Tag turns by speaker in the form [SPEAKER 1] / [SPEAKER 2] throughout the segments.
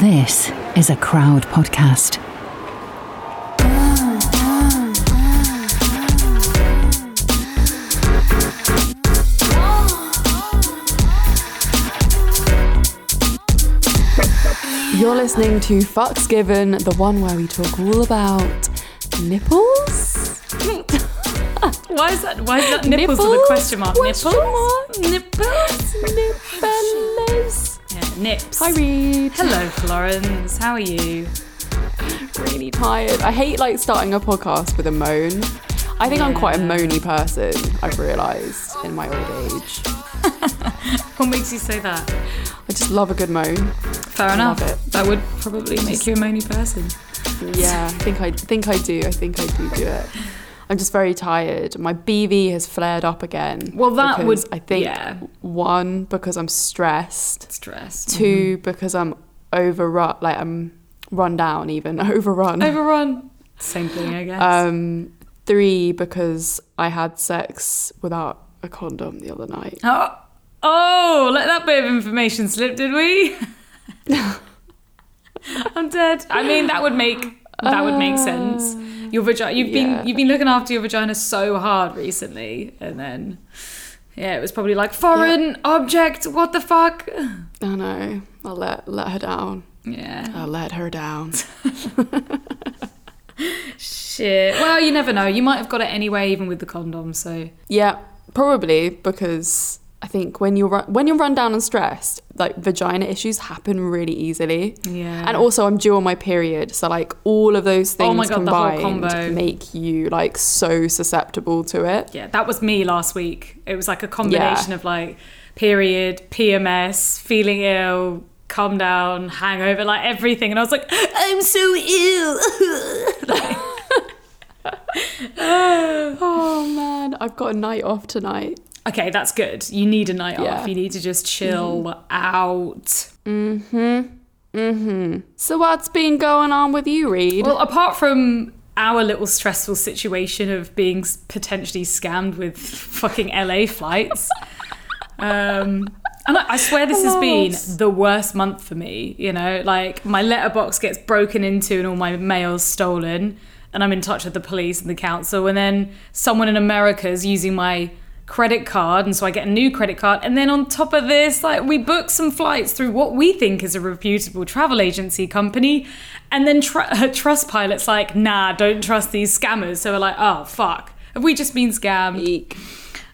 [SPEAKER 1] This is a crowd podcast.
[SPEAKER 2] You're listening to Fucks Given, the one where we talk all about nipples.
[SPEAKER 3] Why is that? Why is that nipples, with a question mark?
[SPEAKER 2] Question
[SPEAKER 3] nipples.
[SPEAKER 2] mark.
[SPEAKER 3] Nipples.
[SPEAKER 2] Nipples.
[SPEAKER 3] Yeah, nips.
[SPEAKER 2] Hi, Reed.
[SPEAKER 3] Hello, Florence. How are you?
[SPEAKER 2] Really tired. I hate like starting a podcast with a moan. I think I'm quite a moany person. I've realised in my old age.
[SPEAKER 3] What makes you say that?
[SPEAKER 2] I just love a good moan.
[SPEAKER 3] Fair
[SPEAKER 2] I
[SPEAKER 3] enough.
[SPEAKER 2] love it.
[SPEAKER 3] That would probably make you a moany person.
[SPEAKER 2] Yeah, I think I think I do. I think I do do it. I'm just very tired. My BV has flared up again.
[SPEAKER 3] Well, that would-
[SPEAKER 2] I think
[SPEAKER 3] yeah.
[SPEAKER 2] one because I'm stressed.
[SPEAKER 3] Stress.
[SPEAKER 2] 2 because I'm overrun, like I'm run down, even overrun.
[SPEAKER 3] Overrun. Same thing, I guess.
[SPEAKER 2] Um, three because I had sex without a condom the other night.
[SPEAKER 3] oh, oh, let that bit of information slip, did we? I'm dead. I mean, that would make that would make ah. sense. Your vagina. You've
[SPEAKER 2] yeah.
[SPEAKER 3] been you've been looking after your vagina so hard recently, and then yeah, it was probably like foreign object. What the fuck?
[SPEAKER 2] I know. I'll let let her down.
[SPEAKER 3] Yeah.
[SPEAKER 2] I'll let her down.
[SPEAKER 3] Shit. Well, you never know. You might have got it anyway, even with the condom. So
[SPEAKER 2] Yeah, probably because I think when you're run, when you're run down and stressed, like vagina issues happen really easily.
[SPEAKER 3] yeah.
[SPEAKER 2] And also, I'm due on my period, so like all of those oh things
[SPEAKER 3] Oh my God,
[SPEAKER 2] combined make you like so susceptible to it.
[SPEAKER 3] yeah, that was me last week. It was like a combination of like period, PMS, feeling ill, calm down, hangover, like everything. And I was like, I'm so ill. Like,
[SPEAKER 2] Oh man, I've got a night off tonight.
[SPEAKER 3] Okay, that's good. You need a night
[SPEAKER 2] Yeah.
[SPEAKER 3] off. You need to just chill out. Mhm. Mhm.
[SPEAKER 2] So what's been going on with you, Reed?
[SPEAKER 3] Well, apart from our little stressful situation of being potentially scammed with fucking LA flights, um, and I I swear this has been the worst month for me. You know, like my letterbox gets broken into and all my mail's stolen, and I'm in touch with the police and the council, and then someone in America is using my credit card and so I get a new credit card. And then on top of this like we book some flights through what we think is a reputable travel agency company. And then tr- Trustpilot's like nah don't trust these scammers. So we're like oh fuck. Have we just been scammed?
[SPEAKER 2] Eek.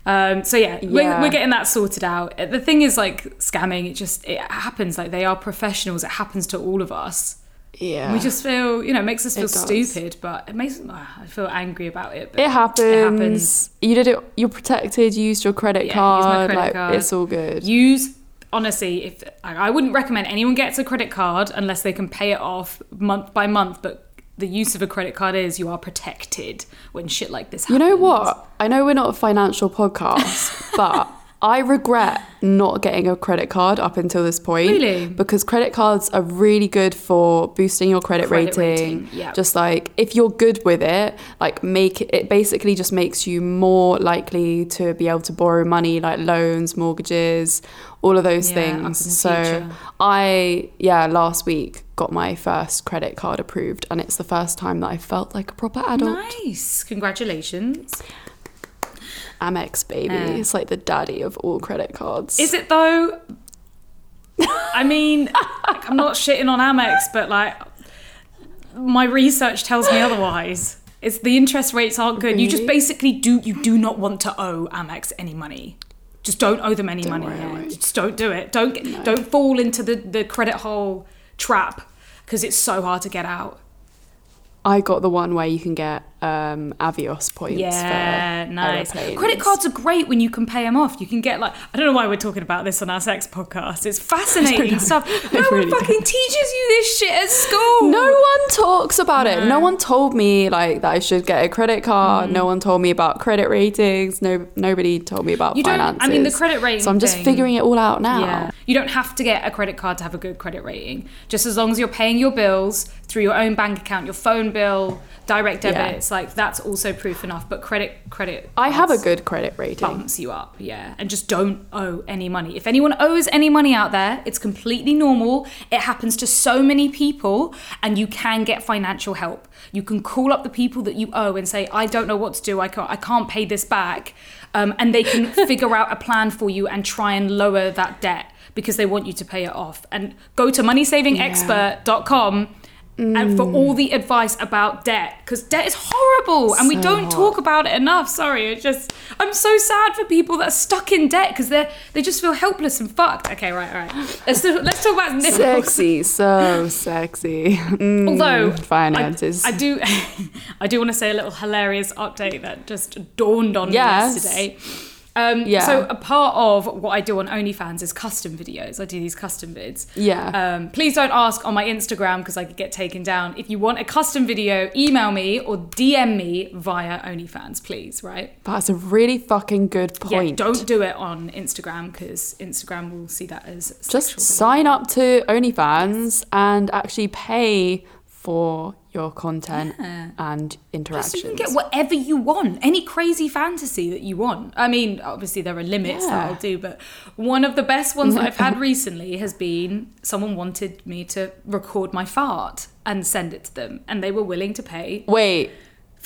[SPEAKER 3] um, so yeah, We're,
[SPEAKER 2] Yeah.
[SPEAKER 3] we're getting that sorted out. The thing is like scamming it just it happens. Like they are professionals. It happens to all of us
[SPEAKER 2] Yeah.
[SPEAKER 3] we just feel you know it makes us feel stupid but it makes ah, I feel angry about it but
[SPEAKER 2] It happens.
[SPEAKER 3] It happens.
[SPEAKER 2] You did it. You're protected. You used your credit
[SPEAKER 3] Yeah,
[SPEAKER 2] card.
[SPEAKER 3] credit
[SPEAKER 2] like
[SPEAKER 3] card.
[SPEAKER 2] it's all good.
[SPEAKER 3] use honestly if I I wouldn't recommend anyone gets a credit card unless they can pay it off month by month but the use of a credit card is you are protected when shit like this happens.
[SPEAKER 2] You know what? I know we're not a financial podcast, but I regret not getting a credit card up until this point.
[SPEAKER 3] Really?
[SPEAKER 2] Because credit cards are really good for boosting your credit,
[SPEAKER 3] Credit
[SPEAKER 2] rating.
[SPEAKER 3] rating, yeah.
[SPEAKER 2] Just like if you're good with it, like make it, it basically just makes you more likely to be able to borrow money, like loans, mortgages, all of those
[SPEAKER 3] Yeah,
[SPEAKER 2] things. So
[SPEAKER 3] future.
[SPEAKER 2] I, yeah, last week got my first credit card approved, and it's the first time that I felt like a proper adult.
[SPEAKER 3] nice congratulations
[SPEAKER 2] Amex baby.
[SPEAKER 3] Yeah.
[SPEAKER 2] It's like the daddy of all credit cards.
[SPEAKER 3] is it though I mean I'm not shitting on Amex but like my research tells me otherwise it's the interest rates aren't good you just basically do you do not want to owe Amex any money just don't owe them any
[SPEAKER 2] Don't
[SPEAKER 3] money
[SPEAKER 2] worry, I
[SPEAKER 3] yeah.
[SPEAKER 2] won't.
[SPEAKER 3] just don't do it don't get, don't fall into the the credit hole trap because it's so hard to get out
[SPEAKER 2] I got the one where you can get um, Avios points.
[SPEAKER 3] Yeah, nice.
[SPEAKER 2] aeroplanes.
[SPEAKER 3] Credit cards are great when you can pay them off. You can get like I don't know why we're talking about this on our sex podcast. It's fascinating stuff. No one
[SPEAKER 2] really
[SPEAKER 3] fucking teaches you this shit at school.
[SPEAKER 2] No one talks about it. No
[SPEAKER 3] No.
[SPEAKER 2] one told me like that I should get a credit card. No one told me about credit ratings. No, nobody told me about
[SPEAKER 3] You don't-
[SPEAKER 2] finances.
[SPEAKER 3] I mean, the credit rating
[SPEAKER 2] So I'm just
[SPEAKER 3] thing-
[SPEAKER 2] figuring it all out now.
[SPEAKER 3] Yeah. You don't have to get a credit card to have a good credit rating. Just as long as you're paying your bills through your own bank account, your phone bill, direct
[SPEAKER 2] Yeah.
[SPEAKER 3] debits, like that's also proof enough. But credit credit
[SPEAKER 2] I have a good credit rating.
[SPEAKER 3] bumps you up, yeah. And just don't owe any money. If anyone owes any money out there, it's completely normal. It happens to so many people, and you can get financial help. You can call up the people that you owe and say, "I don't know what to do. I can't. I can't pay this back," um, and they can figure out a plan for you and try and lower that debt because they want you to pay it off. And go to moneySavingExpert.com. And for all the advice about debt, because debt is horrible, and we don't
[SPEAKER 2] hard.
[SPEAKER 3] talk about it enough. Sorry, it's just I'm so sad for people that are stuck in debt because they they just feel helpless and fucked. Okay, right, right Let's let's talk about nipples.
[SPEAKER 2] Sexy, so sexy. Mm,
[SPEAKER 3] Although
[SPEAKER 2] finances.
[SPEAKER 3] I, I do, I do want to say a little hilarious update that just dawned on
[SPEAKER 2] Yes.
[SPEAKER 3] me yesterday. Um,
[SPEAKER 2] Yeah.
[SPEAKER 3] So a part of what I do on OnlyFans is custom videos. I do these custom vids.
[SPEAKER 2] Yeah.
[SPEAKER 3] Um, please don't ask on my Instagram because I could get taken down. If you want a custom video, email me or DM me via OnlyFans, please. Right.
[SPEAKER 2] That's a really fucking good
[SPEAKER 3] Yeah,
[SPEAKER 2] point.
[SPEAKER 3] don't do it on Instagram because Instagram will see that as
[SPEAKER 2] just sign up to OnlyFans and actually pay for your content
[SPEAKER 3] Yeah.
[SPEAKER 2] and interactions.
[SPEAKER 3] you can get whatever you want, any crazy fantasy that you want. I mean, obviously there are limits that I'll do, but one of the best ones that I've had recently has been someone wanted me to record my fart and send it to them, and they were willing to pay
[SPEAKER 2] Wait,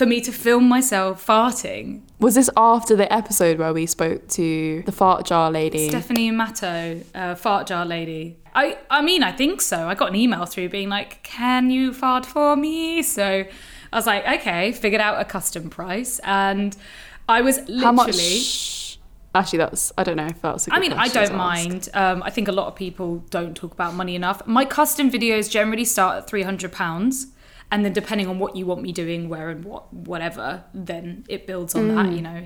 [SPEAKER 3] for me to film myself farting.
[SPEAKER 2] was this after the episode where we spoke to the fart jar lady?
[SPEAKER 3] Stephanie Matto, uh, fart jar lady. I, I mean, I think so. I got an email through being like, "Can you fart for me?" So I was like, "Okay," figured out a custom price, and I was literally.
[SPEAKER 2] How much? Actually, that's I don't know if that's. a good
[SPEAKER 3] I mean, I don't mind. Um, I think a lot of people don't talk about money enough. My custom videos generally start at three hundred pounds, and then depending on what you want me doing, where and what, whatever, then it builds on
[SPEAKER 2] Mm.
[SPEAKER 3] that. You know.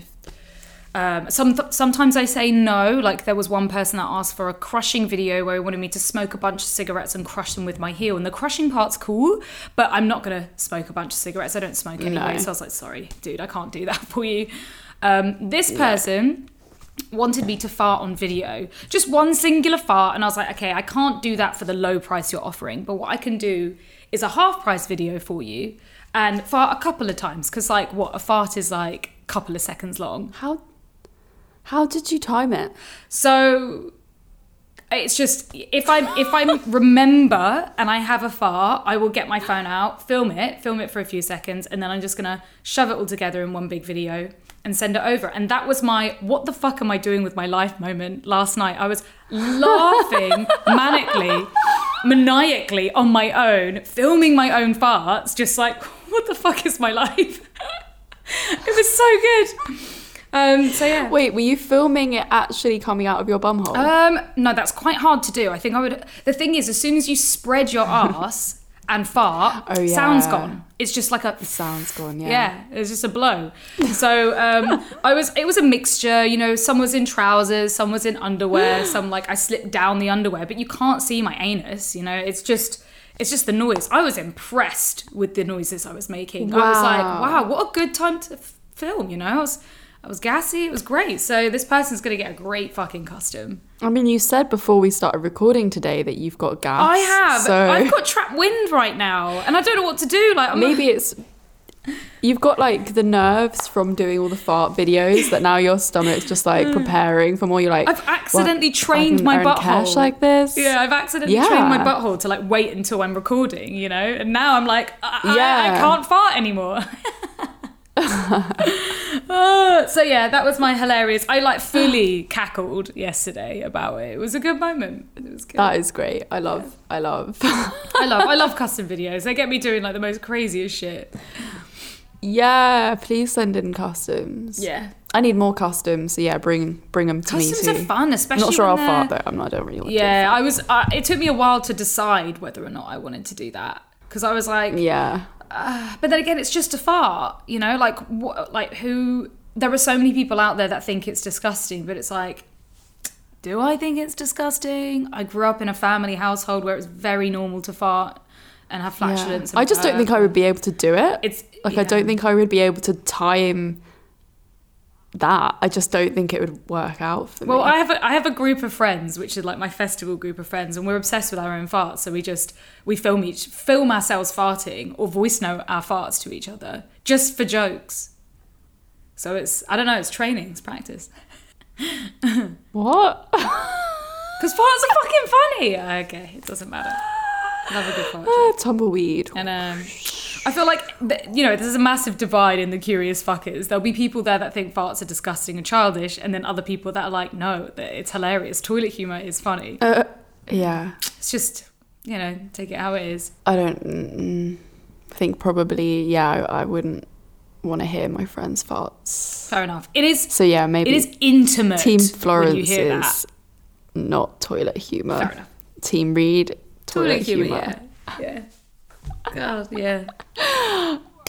[SPEAKER 3] Um, some sometimes I say no. Like there was one person that asked for a crushing video where he wanted me to smoke a bunch of cigarettes and crush them with my heel, and the crushing part's cool, but I'm not gonna smoke a bunch of cigarettes. I don't smoke anyway,
[SPEAKER 2] No.
[SPEAKER 3] so I was like, sorry, dude, I can't do that for you. Um, this person wanted me to fart on video, just one singular fart, and I was like, okay, I can't do that for the low price you're offering, but what I can do is a half price video for you and fart a couple of times because like what a fart is like a couple of seconds long.
[SPEAKER 2] How? How did you time it?
[SPEAKER 3] So it's just if I if I remember and I have a fart, I will get my phone out, film it, film it for a few seconds, and then I'm just gonna shove it all together in one big video and send it over. And that was my what the fuck am I doing with my life moment last night. I was laughing manically, maniacally on my own, filming my own farts, just like what the fuck is my life? it was so good. Um, so yeah.
[SPEAKER 2] Wait, were you filming it actually coming out of your bumhole?
[SPEAKER 3] Um, no, that's quite hard to do. I think I would. The thing is, as soon as you spread your ass and fart,
[SPEAKER 2] Oh, yeah.
[SPEAKER 3] sound's gone. It's just like a.
[SPEAKER 2] Sounds gone. Yeah.
[SPEAKER 3] Yeah, it's just a blow. So um, I was. It was a mixture. You know, some was in trousers, some was in underwear, some like I slipped down the underwear, but you can't see my anus. You know, it's just. It's just the noise. I was impressed with the noises I was making. I was like,
[SPEAKER 2] Wow.
[SPEAKER 3] wow, what a good time to f- film. You know, I was. I was gassy. It was great. So this person's gonna get a great fucking costume.
[SPEAKER 2] I mean, you said before we started recording today that you've got gas.
[SPEAKER 3] I have.
[SPEAKER 2] So
[SPEAKER 3] I've got trapped wind right now, and I don't know what to do. Like, I'm
[SPEAKER 2] maybe it's you've got like the nerves from doing all the fart videos that now your stomach's just like preparing for more. You're like,
[SPEAKER 3] I've accidentally
[SPEAKER 2] "Well,
[SPEAKER 3] trained my butthole
[SPEAKER 2] cash like this.
[SPEAKER 3] Yeah, I've accidentally trained my
[SPEAKER 2] Yeah.
[SPEAKER 3] butthole to like wait until I'm recording, you know, and now I'm like, I, I- I can't fart anymore. So yeah, that was my hilarious. I like fully cackled yesterday about it. It was a good moment. It was good.
[SPEAKER 2] That is great. I love. I love.
[SPEAKER 3] I love I love custom videos. They get me doing like the most craziest shit.
[SPEAKER 2] yeah, please send in customs.
[SPEAKER 3] Yeah.
[SPEAKER 2] I need more customs. So yeah, bring bring them to me.
[SPEAKER 3] Customs
[SPEAKER 2] me
[SPEAKER 3] are fun, especially
[SPEAKER 2] I'm not sure I'll
[SPEAKER 3] when
[SPEAKER 2] fart though. I'm not. I don't really want
[SPEAKER 3] Yeah, I was. Uh, it took me a while to decide whether or not I wanted to do that because I was like,
[SPEAKER 2] to. Yeah.
[SPEAKER 3] but then again, it's just a fart, you know. Like, what? Like, who? There are so many people out there that think it's disgusting, but it's like, do I think it's disgusting? I grew up in a family household where it was very normal to fart and have
[SPEAKER 2] Yeah.
[SPEAKER 3] flatulence. and
[SPEAKER 2] I just don't think I would be able to do it.
[SPEAKER 3] It's
[SPEAKER 2] Like
[SPEAKER 3] yeah.
[SPEAKER 2] I don't think I would be able to time that. I just don't think it would work out for
[SPEAKER 3] Well,
[SPEAKER 2] me.
[SPEAKER 3] I have a, I have a group of friends, which is like my festival group of friends, and we're obsessed with our own farts. So we just we film each film ourselves farting or voice note our farts to each other just for jokes. So it's I don't know, it's training, it's practice.
[SPEAKER 2] what?
[SPEAKER 3] Because farts are fucking funny. Okay, it doesn't matter. Love a good fart.
[SPEAKER 2] Ah, tumbleweed.
[SPEAKER 3] And um, I feel like you know there's a massive divide in the curious fuckers. There'll be people there that think farts are disgusting and childish, and then other people that are like, no, it's hilarious. Toilet humor is funny.
[SPEAKER 2] Uh, yeah.
[SPEAKER 3] It's just you know take it how it is.
[SPEAKER 2] I don't mm, think probably, yeah, I, I wouldn't want to hear my friends' farts.
[SPEAKER 3] Fair enough. It is.
[SPEAKER 2] So yeah, maybe
[SPEAKER 3] It is intimate.
[SPEAKER 2] Team Florence
[SPEAKER 3] you hear that.
[SPEAKER 2] is not toilet humor.
[SPEAKER 3] Fair enough.
[SPEAKER 2] Team Reed, toilet,
[SPEAKER 3] Toilet humor.
[SPEAKER 2] humor.
[SPEAKER 3] Yeah. Yeah. God, yeah.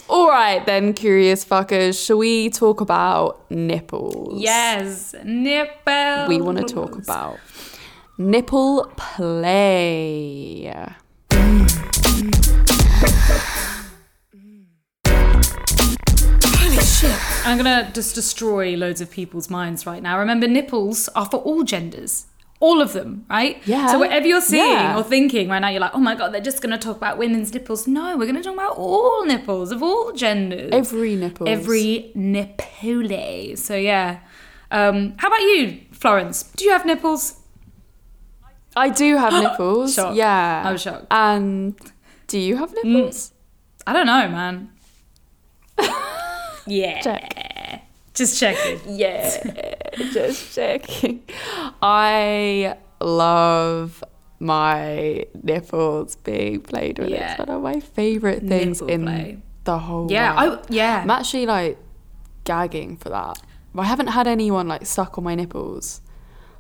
[SPEAKER 2] All right then, curious fuckers. Shall we talk about nipples?
[SPEAKER 3] Yes, nipple.
[SPEAKER 2] We want to talk about nipple play. Holy shit.
[SPEAKER 3] I'm gonna just destroy loads of people's minds right now. Remember, nipples are for all genders. All of them, right?
[SPEAKER 2] Yeah.
[SPEAKER 3] So whatever you're seeing
[SPEAKER 2] Yeah.
[SPEAKER 3] or thinking right now, you're like, oh my god, they're just gonna talk about women's nipples. No, we're gonna talk about all nipples of all genders.
[SPEAKER 2] Every nipple.
[SPEAKER 3] Every nipple. So yeah. Um, how about you, Florence? Do you have nipples?
[SPEAKER 2] I do have nipples.
[SPEAKER 3] Shocked.
[SPEAKER 2] Yeah.
[SPEAKER 3] I was shocked.
[SPEAKER 2] And do you have nipples?
[SPEAKER 3] I don't know, man. yeah.
[SPEAKER 2] Check.
[SPEAKER 3] Just checking.
[SPEAKER 2] Yeah. Just checking. I love my nipples being played with.
[SPEAKER 3] Yeah.
[SPEAKER 2] It's one of my favorite things
[SPEAKER 3] Nipple
[SPEAKER 2] in
[SPEAKER 3] play.
[SPEAKER 2] the whole
[SPEAKER 3] Yeah.
[SPEAKER 2] world.
[SPEAKER 3] I, yeah.
[SPEAKER 2] I'm actually like gagging for that. I haven't had anyone like suck on my nipples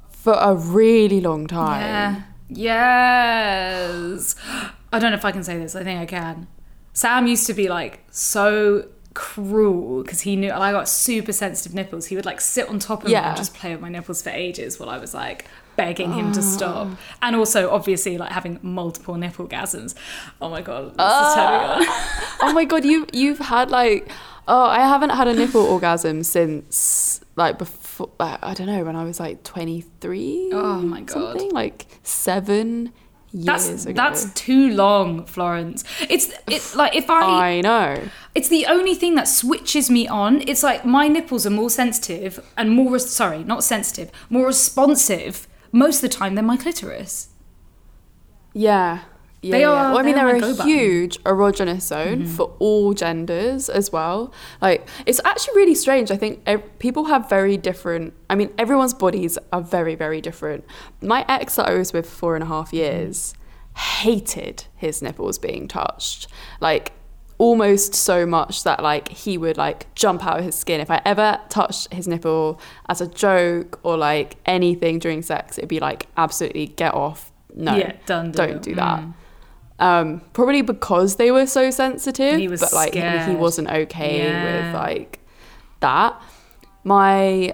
[SPEAKER 2] for a really long time.
[SPEAKER 3] Yeah. Yes. I don't know if I can say this. I think I can. Sam used to be like so cruel because he knew I got super sensitive nipples. He would like sit on top of me and just play with my nipples for ages while I was like begging him to stop. Ah. And also obviously like having multiple nipple gasms. Oh my god, this is ah. turning on.
[SPEAKER 2] oh my god, you you've had like oh I haven't had a nipple orgasm since like before I don't know when I was like 23.
[SPEAKER 3] Oh my God.
[SPEAKER 2] Something like 7 years
[SPEAKER 3] That's
[SPEAKER 2] ago.
[SPEAKER 3] that's too long, Florence. It's it's like if I
[SPEAKER 2] I know.
[SPEAKER 3] It's the only thing that switches me on. It's like my nipples are more sensitive and more res- sorry, not sensitive, more responsive most of the time than my clitoris.
[SPEAKER 2] Yeah. Yeah,
[SPEAKER 3] They
[SPEAKER 2] yeah.
[SPEAKER 3] are-
[SPEAKER 2] Well, I mean,
[SPEAKER 3] they are
[SPEAKER 2] they're a
[SPEAKER 3] go button.
[SPEAKER 2] huge erogenous zone mm-hmm. for all genders as well. Like, it's actually really strange. I think ev- people have very different. I mean, everyone's bodies are very, very different. My ex that I was with for four and a half mm-hmm. years hated his nipples being touched. Like, almost so much that like he would like jump out of his skin if I ever touched his nipple as a joke or like anything during sex. It'd be like absolutely get off. No,
[SPEAKER 3] Yeah, done
[SPEAKER 2] don't do that. Mm. Um, probably because they were so sensitive,
[SPEAKER 3] He was
[SPEAKER 2] but like he, he
[SPEAKER 3] scared.
[SPEAKER 2] wasn't okay
[SPEAKER 3] Yeah.
[SPEAKER 2] with like that. My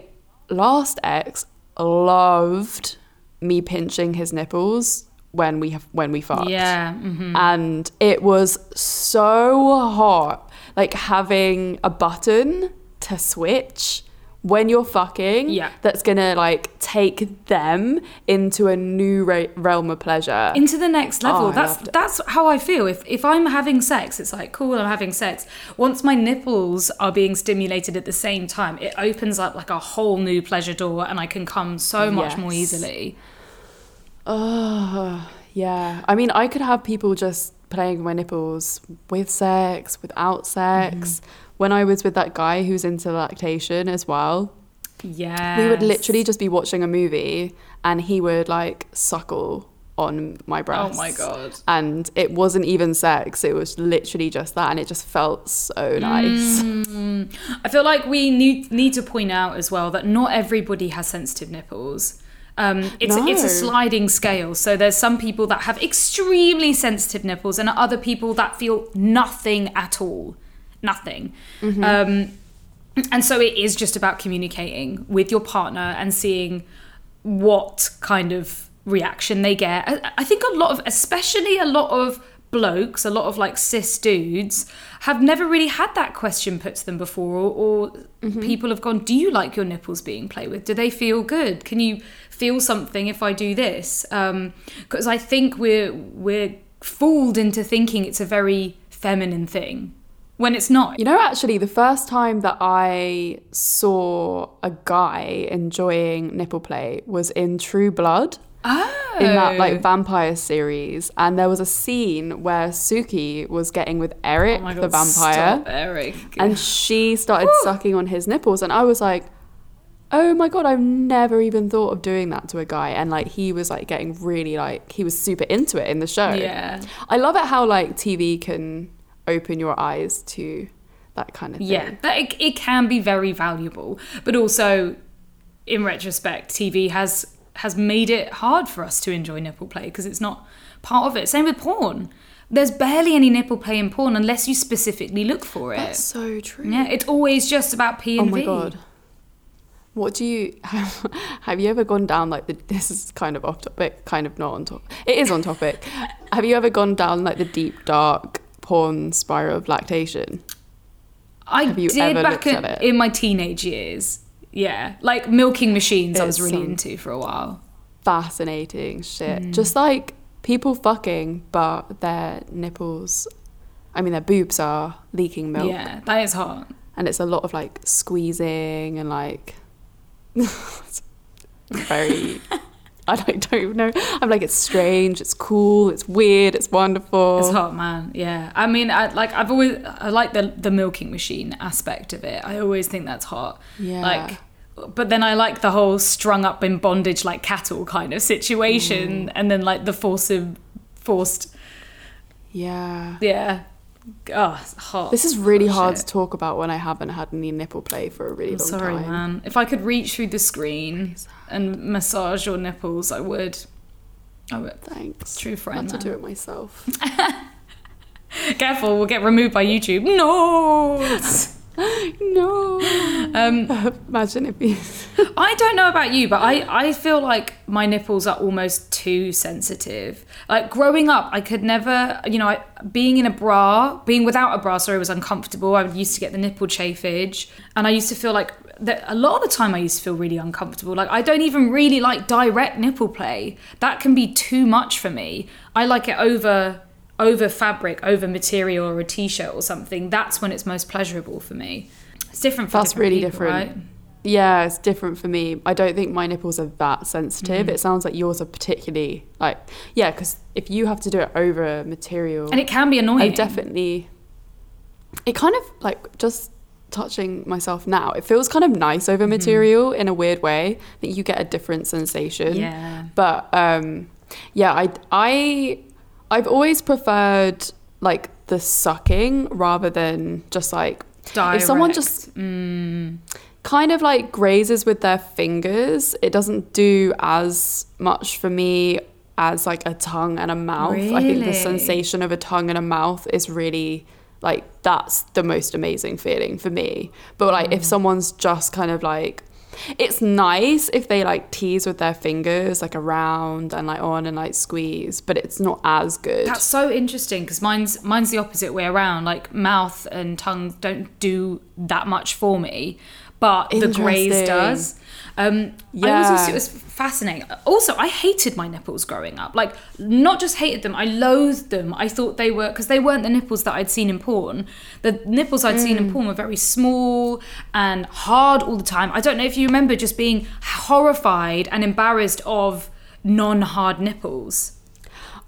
[SPEAKER 2] last ex loved me pinching his nipples when we have when we fucked.
[SPEAKER 3] Yeah. mhm.
[SPEAKER 2] And it was so hot, like having a button to switch when you're fucking.
[SPEAKER 3] Yeah.
[SPEAKER 2] That's gonna like take them into a new ra- realm of pleasure.
[SPEAKER 3] Into the next level.
[SPEAKER 2] Oh,
[SPEAKER 3] that's that's how I feel. If if I'm having sex, it's like cool. I'm having sex. Once my nipples are being stimulated at the same time, it opens up like a whole new pleasure door, and I can come so much more easily.
[SPEAKER 2] Oh, yeah. I mean, I could have people just playing with my nipples with sex, without sex.
[SPEAKER 3] Mm-hmm.
[SPEAKER 2] When I was with that guy who's into lactation as well,
[SPEAKER 3] Yeah.
[SPEAKER 2] we would literally just be watching a movie and he would like suckle on my breast.
[SPEAKER 3] Oh my god.
[SPEAKER 2] And it wasn't even sex, it was literally just that. And it just felt so nice.
[SPEAKER 3] Mm. I feel like we need need to point out as well that not everybody has sensitive nipples. Um, it's
[SPEAKER 2] No.
[SPEAKER 3] it's a sliding scale. So there's some people that have extremely sensitive nipples, and other people that feel nothing at all, nothing. Um, and so it is just about communicating with your partner and seeing what kind of reaction they get. I, I think a lot of, especially a lot of blokes, a lot of like cis dudes, have never really had that question put to them before, or, or
[SPEAKER 2] Mm-hmm.
[SPEAKER 3] people have gone, "Do you like your nipples being played with? Do they feel good? Can you feel something if I do this?" Because I think we're we're fooled into thinking it's a very feminine thing when it's not.
[SPEAKER 2] You know, actually, the first time that I saw a guy enjoying nipple play was in True Blood.
[SPEAKER 3] Oh,
[SPEAKER 2] in that oh. like vampire series and there was a scene where Sookie was getting with Eric
[SPEAKER 3] Oh my
[SPEAKER 2] the vampire
[SPEAKER 3] stop, Eric.
[SPEAKER 2] and she started sucking on his nipples and I was like oh my god I've never even thought of doing that to a guy and like he was like getting really like he was super into it in the show
[SPEAKER 3] Yeah.
[SPEAKER 2] I love it how like TV can open your eyes to that kind of thing
[SPEAKER 3] Yeah, but it, it can be very valuable, but also, in retrospect, TV has has made it hard for us to enjoy nipple play because it's not part of it. Same with porn. There's barely any nipple play in porn unless you specifically look for it.
[SPEAKER 2] that's so true
[SPEAKER 3] yeah, it's always just about P and V.
[SPEAKER 2] Oh my god. What do you have, have you ever gone down like the this is kind of off topic, kind of not on top. It is on topic. have you ever gone down like the deep dark porn spiral of lactation?
[SPEAKER 3] I
[SPEAKER 2] Have you
[SPEAKER 3] did
[SPEAKER 2] ever
[SPEAKER 3] back
[SPEAKER 2] at it?
[SPEAKER 3] in my teenage years. Yeah, like milking machines. I was really into for a while.
[SPEAKER 2] Fascinating shit.
[SPEAKER 3] Mm.
[SPEAKER 2] Just like people fucking but their nipples I mean their boobs are leaking milk.
[SPEAKER 3] Yeah, that is hot.
[SPEAKER 2] And it's a lot of like squeezing and like it's very I don't, don't even know. I'm like, it's strange, it's cool, it's weird, it's wonderful.
[SPEAKER 3] It's hot, man. Yeah. I mean, I like. I've always. I like the the milking machine aspect of it. I always think that's hot.
[SPEAKER 2] Yeah.
[SPEAKER 3] Like, but then I like the whole strung up in bondage like cattle kind of situation,
[SPEAKER 2] Mm.
[SPEAKER 3] and then like the force of forced.
[SPEAKER 2] Yeah.
[SPEAKER 3] Yeah. Oh, hot.
[SPEAKER 2] This is really
[SPEAKER 3] Hot
[SPEAKER 2] hard
[SPEAKER 3] shit.
[SPEAKER 2] to talk about when I haven't had any nipple play for a really
[SPEAKER 3] I'm
[SPEAKER 2] long
[SPEAKER 3] sorry,
[SPEAKER 2] time.
[SPEAKER 3] man. If I could reach through the screen and massage your nipples, I would. I would.
[SPEAKER 2] Thanks.
[SPEAKER 3] True friend,
[SPEAKER 2] I had to do it myself.
[SPEAKER 3] Careful, we'll get removed by YouTube. No.
[SPEAKER 2] no.
[SPEAKER 3] Um,
[SPEAKER 2] Imagine if you.
[SPEAKER 3] I don't know about you, but I, I feel like my nipples are almost too sensitive. Like growing up, I could never, you know, I, being in a bra, being without a bra, sorry, was uncomfortable. I used to get the nipple chafage, and I used to feel like that a lot of the time I used to feel really uncomfortable. Like I don't even really like direct nipple play. That can be too much for me. I like it over over fabric, over material or a t-shirt or something. That's when it's most pleasurable for me. It's different for
[SPEAKER 2] That's
[SPEAKER 3] different
[SPEAKER 2] really
[SPEAKER 3] people,
[SPEAKER 2] different.
[SPEAKER 3] right?
[SPEAKER 2] Yeah, it's different for me. I don't think my nipples are that
[SPEAKER 3] Mm.
[SPEAKER 2] sensitive. It sounds like yours are particularly like yeah, because if you have to do it over material,
[SPEAKER 3] And it can be
[SPEAKER 2] I
[SPEAKER 3] annoying.
[SPEAKER 2] definitely. It kind of like just touching myself now. It feels kind of nice over material in a weird way. that you get a different sensation.
[SPEAKER 3] Yeah.
[SPEAKER 2] But um, yeah, I I I've always preferred like the sucking rather than just like if someone
[SPEAKER 3] Direct.
[SPEAKER 2] just kind of like grazes with their fingers, it doesn't do as much for me as like a tongue and a mouth. I think the sensation of a tongue and a mouth is really like that's the most amazing feeling for me. But like
[SPEAKER 3] Mm.
[SPEAKER 2] if someone's just kind of like it's nice if they like tease with their fingers like around and like on and like squeeze, but it's not as good.
[SPEAKER 3] That's so interesting because mine's mine's the opposite way around. Like mouth and tongue don't do that much for me, but the graze does. Um, I always to, it was fascinating. Also, I hated my nipples growing up. Like, not just hated them, I loathed them. I thought they were because they weren't the nipples that I'd seen in porn. The nipples I'd seen in
[SPEAKER 2] Mm.
[SPEAKER 3] porn were very small and hard all the time. I don't know if you remember just being horrified and embarrassed of non-hard nipples.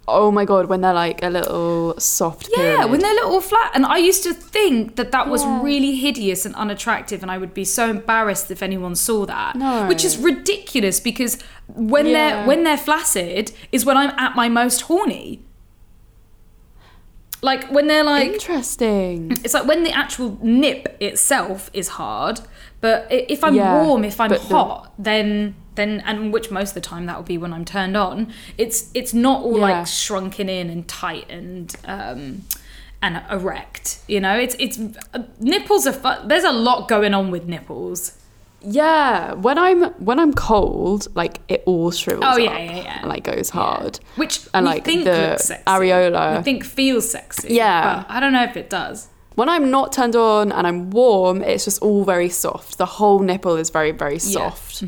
[SPEAKER 2] Oh my god, when they're like a little soft
[SPEAKER 3] Yeah,
[SPEAKER 2] pyramid.
[SPEAKER 3] when they're little flat. And I used to think that that was
[SPEAKER 2] Yeah.
[SPEAKER 3] really hideous and unattractive, and I would be so embarrassed if anyone saw that.
[SPEAKER 2] No.
[SPEAKER 3] Which is ridiculous because when
[SPEAKER 2] Yeah.
[SPEAKER 3] they're when they're flaccid is when I'm at my most horny. Like when they're like
[SPEAKER 2] Interesting.
[SPEAKER 3] it's like when the actual nip itself is hard, but if I'm
[SPEAKER 2] Yeah,
[SPEAKER 3] warm, if I'm
[SPEAKER 2] but the-
[SPEAKER 3] hot, then then and which most of the time that will be when I'm turned on. It's it's not all
[SPEAKER 2] Yeah.
[SPEAKER 3] like shrunken in and tight and um and erect. You know, it's it's uh, nipples are fu- there's a lot going on with nipples.
[SPEAKER 2] Yeah, when I'm when I'm cold, like it all shrivels.
[SPEAKER 3] Oh, yeah,
[SPEAKER 2] up
[SPEAKER 3] yeah, yeah.
[SPEAKER 2] and like goes hard.
[SPEAKER 3] Which
[SPEAKER 2] and like
[SPEAKER 3] think
[SPEAKER 2] the
[SPEAKER 3] looks sexy.
[SPEAKER 2] areola.
[SPEAKER 3] We think feels sexy.
[SPEAKER 2] Yeah.
[SPEAKER 3] But I don't know if it does.
[SPEAKER 2] when I'm not turned on and I'm warm, it's just all very soft. The whole nipple is very very
[SPEAKER 3] Yeah.
[SPEAKER 2] soft.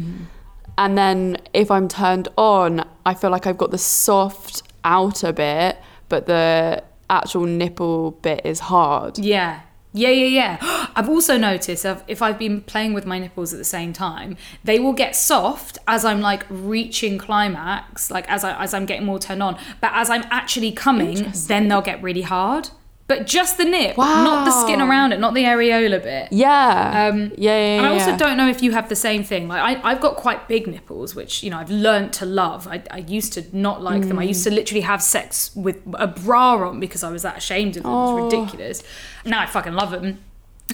[SPEAKER 2] And then if I'm turned on, I feel like I've got the soft outer bit, but the actual nipple bit is hard.
[SPEAKER 3] Yeah. Yeah, yeah, yeah. I've also noticed if- if I've been playing with my nipples at the same time, they will get soft as I'm like reaching climax, like as I as I'm getting more turned on. But as I'm actually coming, then they'll get really hard. But just the nip, not the skin around it, not the areola bit.
[SPEAKER 2] Yeah.
[SPEAKER 3] Um,
[SPEAKER 2] yeah, yeah, yeah.
[SPEAKER 3] And I also
[SPEAKER 2] yeah.
[SPEAKER 3] don't know if you have the same thing. Like I, I've got quite big nipples, which you know I've learnt to love. I, I used to not like them. I used
[SPEAKER 2] Mm.
[SPEAKER 3] to literally have sex with a bra on because I was that ashamed of them.
[SPEAKER 2] Oh.
[SPEAKER 3] It's ridiculous. Now I fucking love them.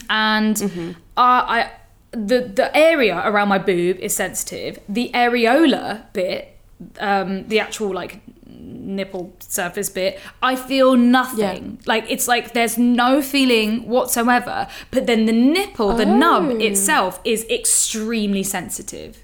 [SPEAKER 3] And
[SPEAKER 2] Mm-hmm.
[SPEAKER 3] uh, I, the the area around my boob is sensitive. The areola bit, um, the actual like nipple surface bit, I feel nothing. Like it's like there's no feeling whatsoever. But then the nipple, the nub
[SPEAKER 2] Oh.
[SPEAKER 3] itself, is extremely sensitive.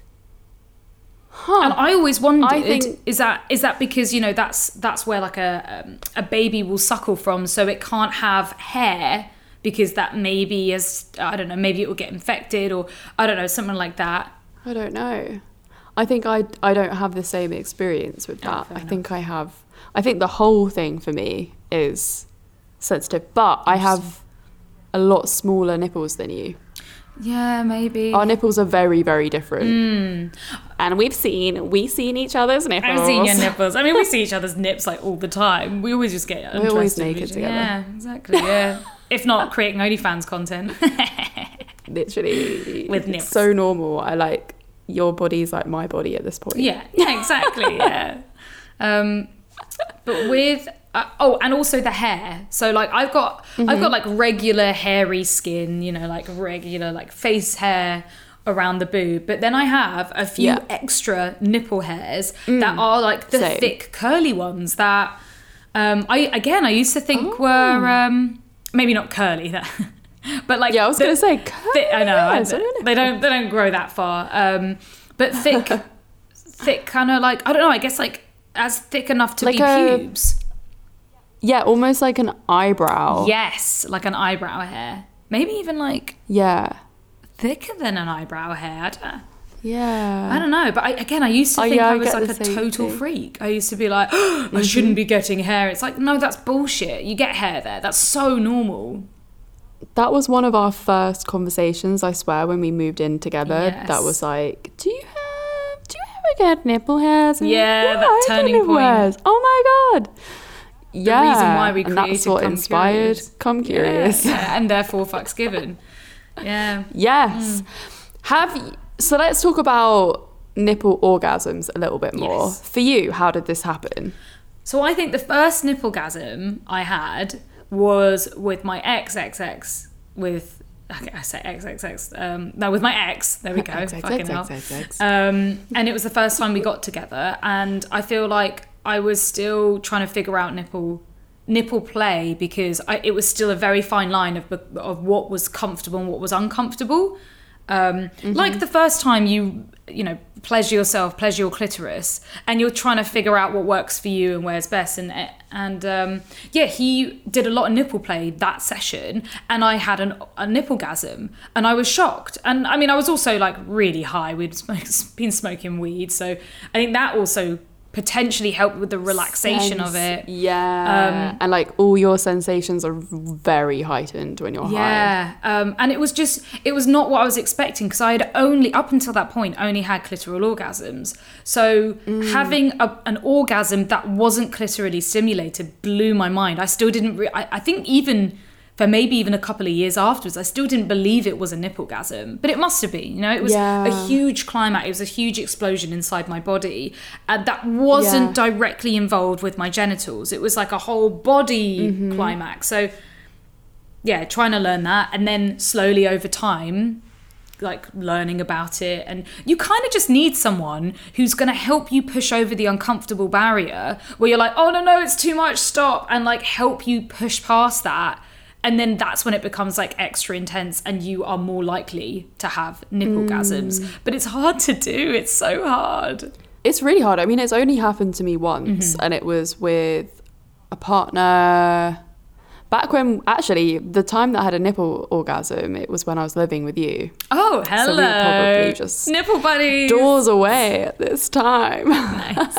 [SPEAKER 2] Huh.
[SPEAKER 3] And I always wondered
[SPEAKER 2] think-
[SPEAKER 3] is that is that because you know that's that's where like a um, a baby will suckle from, so it can't have hair because that maybe is I don't know maybe it will get infected or I don't know something like that.
[SPEAKER 2] I don't know. I think I I don't have the same experience with that. I think I have. I think the whole thing for me is sensitive, but I have a lot smaller nipples than you.
[SPEAKER 3] Yeah, maybe.
[SPEAKER 2] Our nipples are very very different. Hmm. And we've seen we've seen each other's nipples.
[SPEAKER 3] I've seen your nipples. I mean, we see each other's nips like all the time. We always just get
[SPEAKER 2] We're always naked together.
[SPEAKER 3] Yeah, exactly. Yeah. if not creating OnlyFans content.
[SPEAKER 2] Literally
[SPEAKER 3] With
[SPEAKER 2] it's
[SPEAKER 3] nips.
[SPEAKER 2] So normal. I like your body is like my body at this point.
[SPEAKER 3] Yeah, yeah, exactly. Yeah. Um, but with uh, oh, and also the hair. So like I've got I've got like regular hairy skin, you know, like regular like face hair around the boob. But then I have a few
[SPEAKER 2] Yeah. Mm.
[SPEAKER 3] extra nipple hairs that are like the
[SPEAKER 2] Same.
[SPEAKER 3] thick curly ones that um, I again I used to think
[SPEAKER 2] Oh.
[SPEAKER 3] were um, maybe not curly that. But like
[SPEAKER 2] Yeah, I was
[SPEAKER 3] the-
[SPEAKER 2] gonna say
[SPEAKER 3] thick, I know I- they don't they don't grow that far. Um, but thick, thick, kind of like I don't know. I guess like as thick enough to
[SPEAKER 2] Like
[SPEAKER 3] be
[SPEAKER 2] a-
[SPEAKER 3] pubes.
[SPEAKER 2] Yeah, almost like an eyebrow.
[SPEAKER 3] Yes, like an eyebrow hair. Maybe even like
[SPEAKER 2] Yeah.
[SPEAKER 3] thicker than an eyebrow hair. I don't know.
[SPEAKER 2] Yeah.
[SPEAKER 3] I don't know, but I, again, I used to
[SPEAKER 2] Oh,
[SPEAKER 3] think
[SPEAKER 2] yeah,
[SPEAKER 3] I
[SPEAKER 2] I
[SPEAKER 3] was
[SPEAKER 2] get
[SPEAKER 3] like a total
[SPEAKER 2] thing.
[SPEAKER 3] freak. I used to be like, I shouldn't be getting hair. It's like, no, that's bullshit. You get hair there. That's so normal.
[SPEAKER 2] That was one of our first conversations, I swear, when we moved in together.
[SPEAKER 3] Yes.
[SPEAKER 2] That was like, do you have, do you ever get nipple hairs? And like,
[SPEAKER 3] Yeah, that turning point.
[SPEAKER 2] hairs. Oh my god. Yeah.
[SPEAKER 3] reason why we
[SPEAKER 2] and that's
[SPEAKER 3] created
[SPEAKER 2] what
[SPEAKER 3] Come
[SPEAKER 2] inspired
[SPEAKER 3] Curious.
[SPEAKER 2] Come Curious.
[SPEAKER 3] Yeah, yeah, and therefore fucks given. Yeah.
[SPEAKER 2] Yes.
[SPEAKER 3] Mm.
[SPEAKER 2] Have so let's talk about nipple orgasms a little bit more.
[SPEAKER 3] Yes.
[SPEAKER 2] For you, how did this happen?
[SPEAKER 3] So I think the first nipple nipplegasm I had was with my ex ex ex with okay, I say ex ex ex um no with my ex there we go
[SPEAKER 2] Ex,
[SPEAKER 3] fucking
[SPEAKER 2] ex,
[SPEAKER 3] hell
[SPEAKER 2] ex, ex.
[SPEAKER 3] um and it was the first time we got together and I feel like I was still trying to figure out nipple nipple play because I, it was still a very fine line of of what was comfortable and what was uncomfortable um, like the first time you you know pleasure yourself pleasure your clitoris and you're trying to figure out what works for you and where's best and and um, yeah he did a lot of nipple play that session and i had an, a nipplegasm and i was shocked. And i mean i was also like really high. We'd smoke, been smoking weed so i think that also potentially help with the relaxation of it
[SPEAKER 2] Yeah.
[SPEAKER 3] Um,
[SPEAKER 2] and like all your sensations are very heightened when you're high.
[SPEAKER 3] Yeah, um, and it was just it was not what I was expecting because I had only up until that point only had clitoral orgasms. So having a, an orgasm that wasn't clitorally stimulated blew my mind. I still didn't. Re- I, I think even for maybe even a couple of years afterwards, I still didn't believe it was a nipplegasm, but it must have been. You know, it was
[SPEAKER 2] Yeah.
[SPEAKER 3] a huge climax. It was a huge explosion inside my body, and that wasn't
[SPEAKER 2] Yeah.
[SPEAKER 3] directly involved with my genitals. It was like a whole body mm-hmm. climax. So yeah, trying to learn that, and then slowly over time, like learning about it. And you kind of just need someone who's going to help you push over the uncomfortable barrier where you're like, oh no, no, it's too much, stop, and like help you push past that. And then that's when it becomes like extra intense and you are more likely to have nipple gasms but it's hard to do it's so hard
[SPEAKER 2] It's really hard. I mean, it's only happened to me once,
[SPEAKER 3] Mm-hmm.
[SPEAKER 2] and it was with a partner. Back when, actually, the time that I had a nipple orgasm, it was when I was living with you.
[SPEAKER 3] oh hello
[SPEAKER 2] we probably just
[SPEAKER 3] nipple buddies
[SPEAKER 2] Doors away at this time.
[SPEAKER 3] nice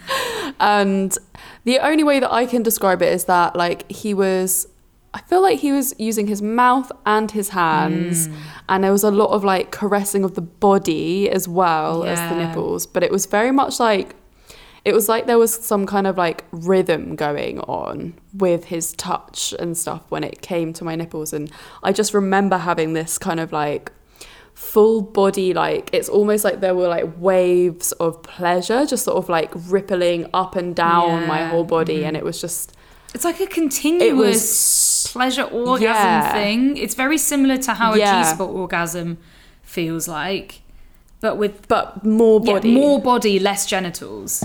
[SPEAKER 2] and the only way that I can describe it is that, like, he was. I feel like he was using his mouth and his hands,
[SPEAKER 3] Mm.
[SPEAKER 2] and there was a lot of like caressing of the body as well as the nipples. But it was very much like it was like there was some kind of like rhythm going on with his touch and stuff when it came to my nipples, and I just remember having this kind of like full body like it's almost like there were like waves of pleasure just sort of like rippling up and down my whole body and it was just
[SPEAKER 3] It's like a continuous pleasure orgasm
[SPEAKER 2] Yeah.
[SPEAKER 3] thing. It's very similar to how
[SPEAKER 2] Yeah.
[SPEAKER 3] a G spot orgasm feels like, but with
[SPEAKER 2] but more
[SPEAKER 3] yeah,
[SPEAKER 2] body
[SPEAKER 3] more body, less genitals.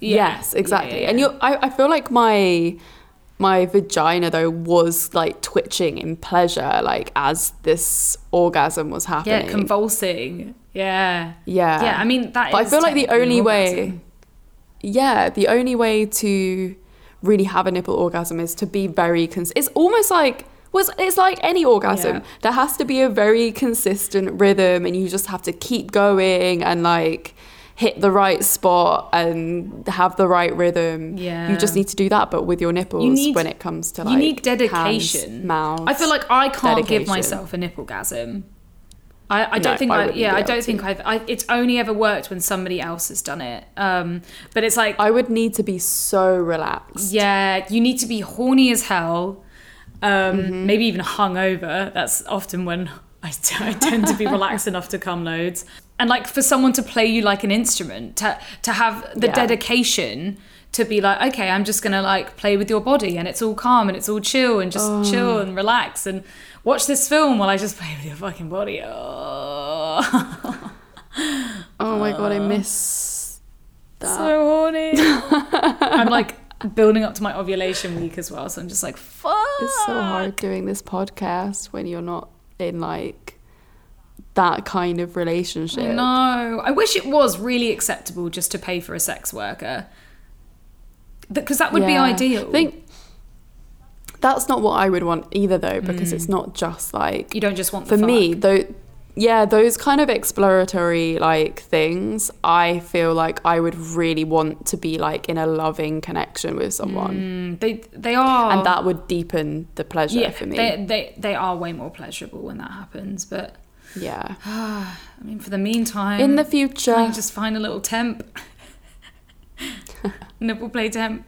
[SPEAKER 3] Yeah.
[SPEAKER 2] yes exactly
[SPEAKER 3] Yeah, yeah,
[SPEAKER 2] and you I, I feel like my my vagina though was like twitching in pleasure like as this orgasm was happening.
[SPEAKER 3] yeah, convulsing. Yeah,
[SPEAKER 2] yeah
[SPEAKER 3] yeah. I mean that.
[SPEAKER 2] but I feel like the only
[SPEAKER 3] an
[SPEAKER 2] way yeah the only way to really have a nipple orgasm is to be very cons- it's almost like was it's like any orgasm
[SPEAKER 3] Yeah.
[SPEAKER 2] there has to be a very consistent rhythm and you just have to keep going and like hit the right spot and have the right rhythm
[SPEAKER 3] Yeah.
[SPEAKER 2] you just need to do that but with your nipples
[SPEAKER 3] need-
[SPEAKER 2] when it comes to like
[SPEAKER 3] you need
[SPEAKER 2] hands,
[SPEAKER 3] dedication.
[SPEAKER 2] mouth
[SPEAKER 3] I feel like I can't give myself a nipple I, I don't think
[SPEAKER 2] I
[SPEAKER 3] I, yeah I don't think I've I, it's only ever worked when somebody else has done it um but it's like
[SPEAKER 2] I would need to be so relaxed
[SPEAKER 3] Yeah, you need to be horny as hell. Um,
[SPEAKER 2] Mm-hmm.
[SPEAKER 3] Maybe even hungover. That's often when I, I tend to be relaxed enough to come loads. And like for someone to play you like an instrument, to to have the
[SPEAKER 2] Yeah.
[SPEAKER 3] dedication to be like, okay, I'm just gonna like play with your body, and it's all calm and it's all chill and just
[SPEAKER 2] Oh.
[SPEAKER 3] chill and relax and watch this film while I just play with your fucking body. Oh,
[SPEAKER 2] oh my god I miss that
[SPEAKER 3] so horny. I'm like building up to my ovulation week as well, so I'm just like, fuck.
[SPEAKER 2] It's so hard doing this podcast when you're not in like that kind of relationship.
[SPEAKER 3] No, I wish it was really acceptable just to pay for a sex worker. Because that would be ideal.
[SPEAKER 2] I think that's not what I would want either, though, because it's not just like
[SPEAKER 3] you don't just want the
[SPEAKER 2] for me though. Yeah, those kind of exploratory like things, I feel like I would really want to be like in a loving connection with someone,
[SPEAKER 3] Mm, they they are,
[SPEAKER 2] and that would deepen the pleasure
[SPEAKER 3] yeah,
[SPEAKER 2] for me.
[SPEAKER 3] they they they are way more pleasurable when that happens. But
[SPEAKER 2] yeah,
[SPEAKER 3] I mean, for the meantime,
[SPEAKER 2] in the
[SPEAKER 3] can
[SPEAKER 2] future,
[SPEAKER 3] I just find a little temp, nipple play temp.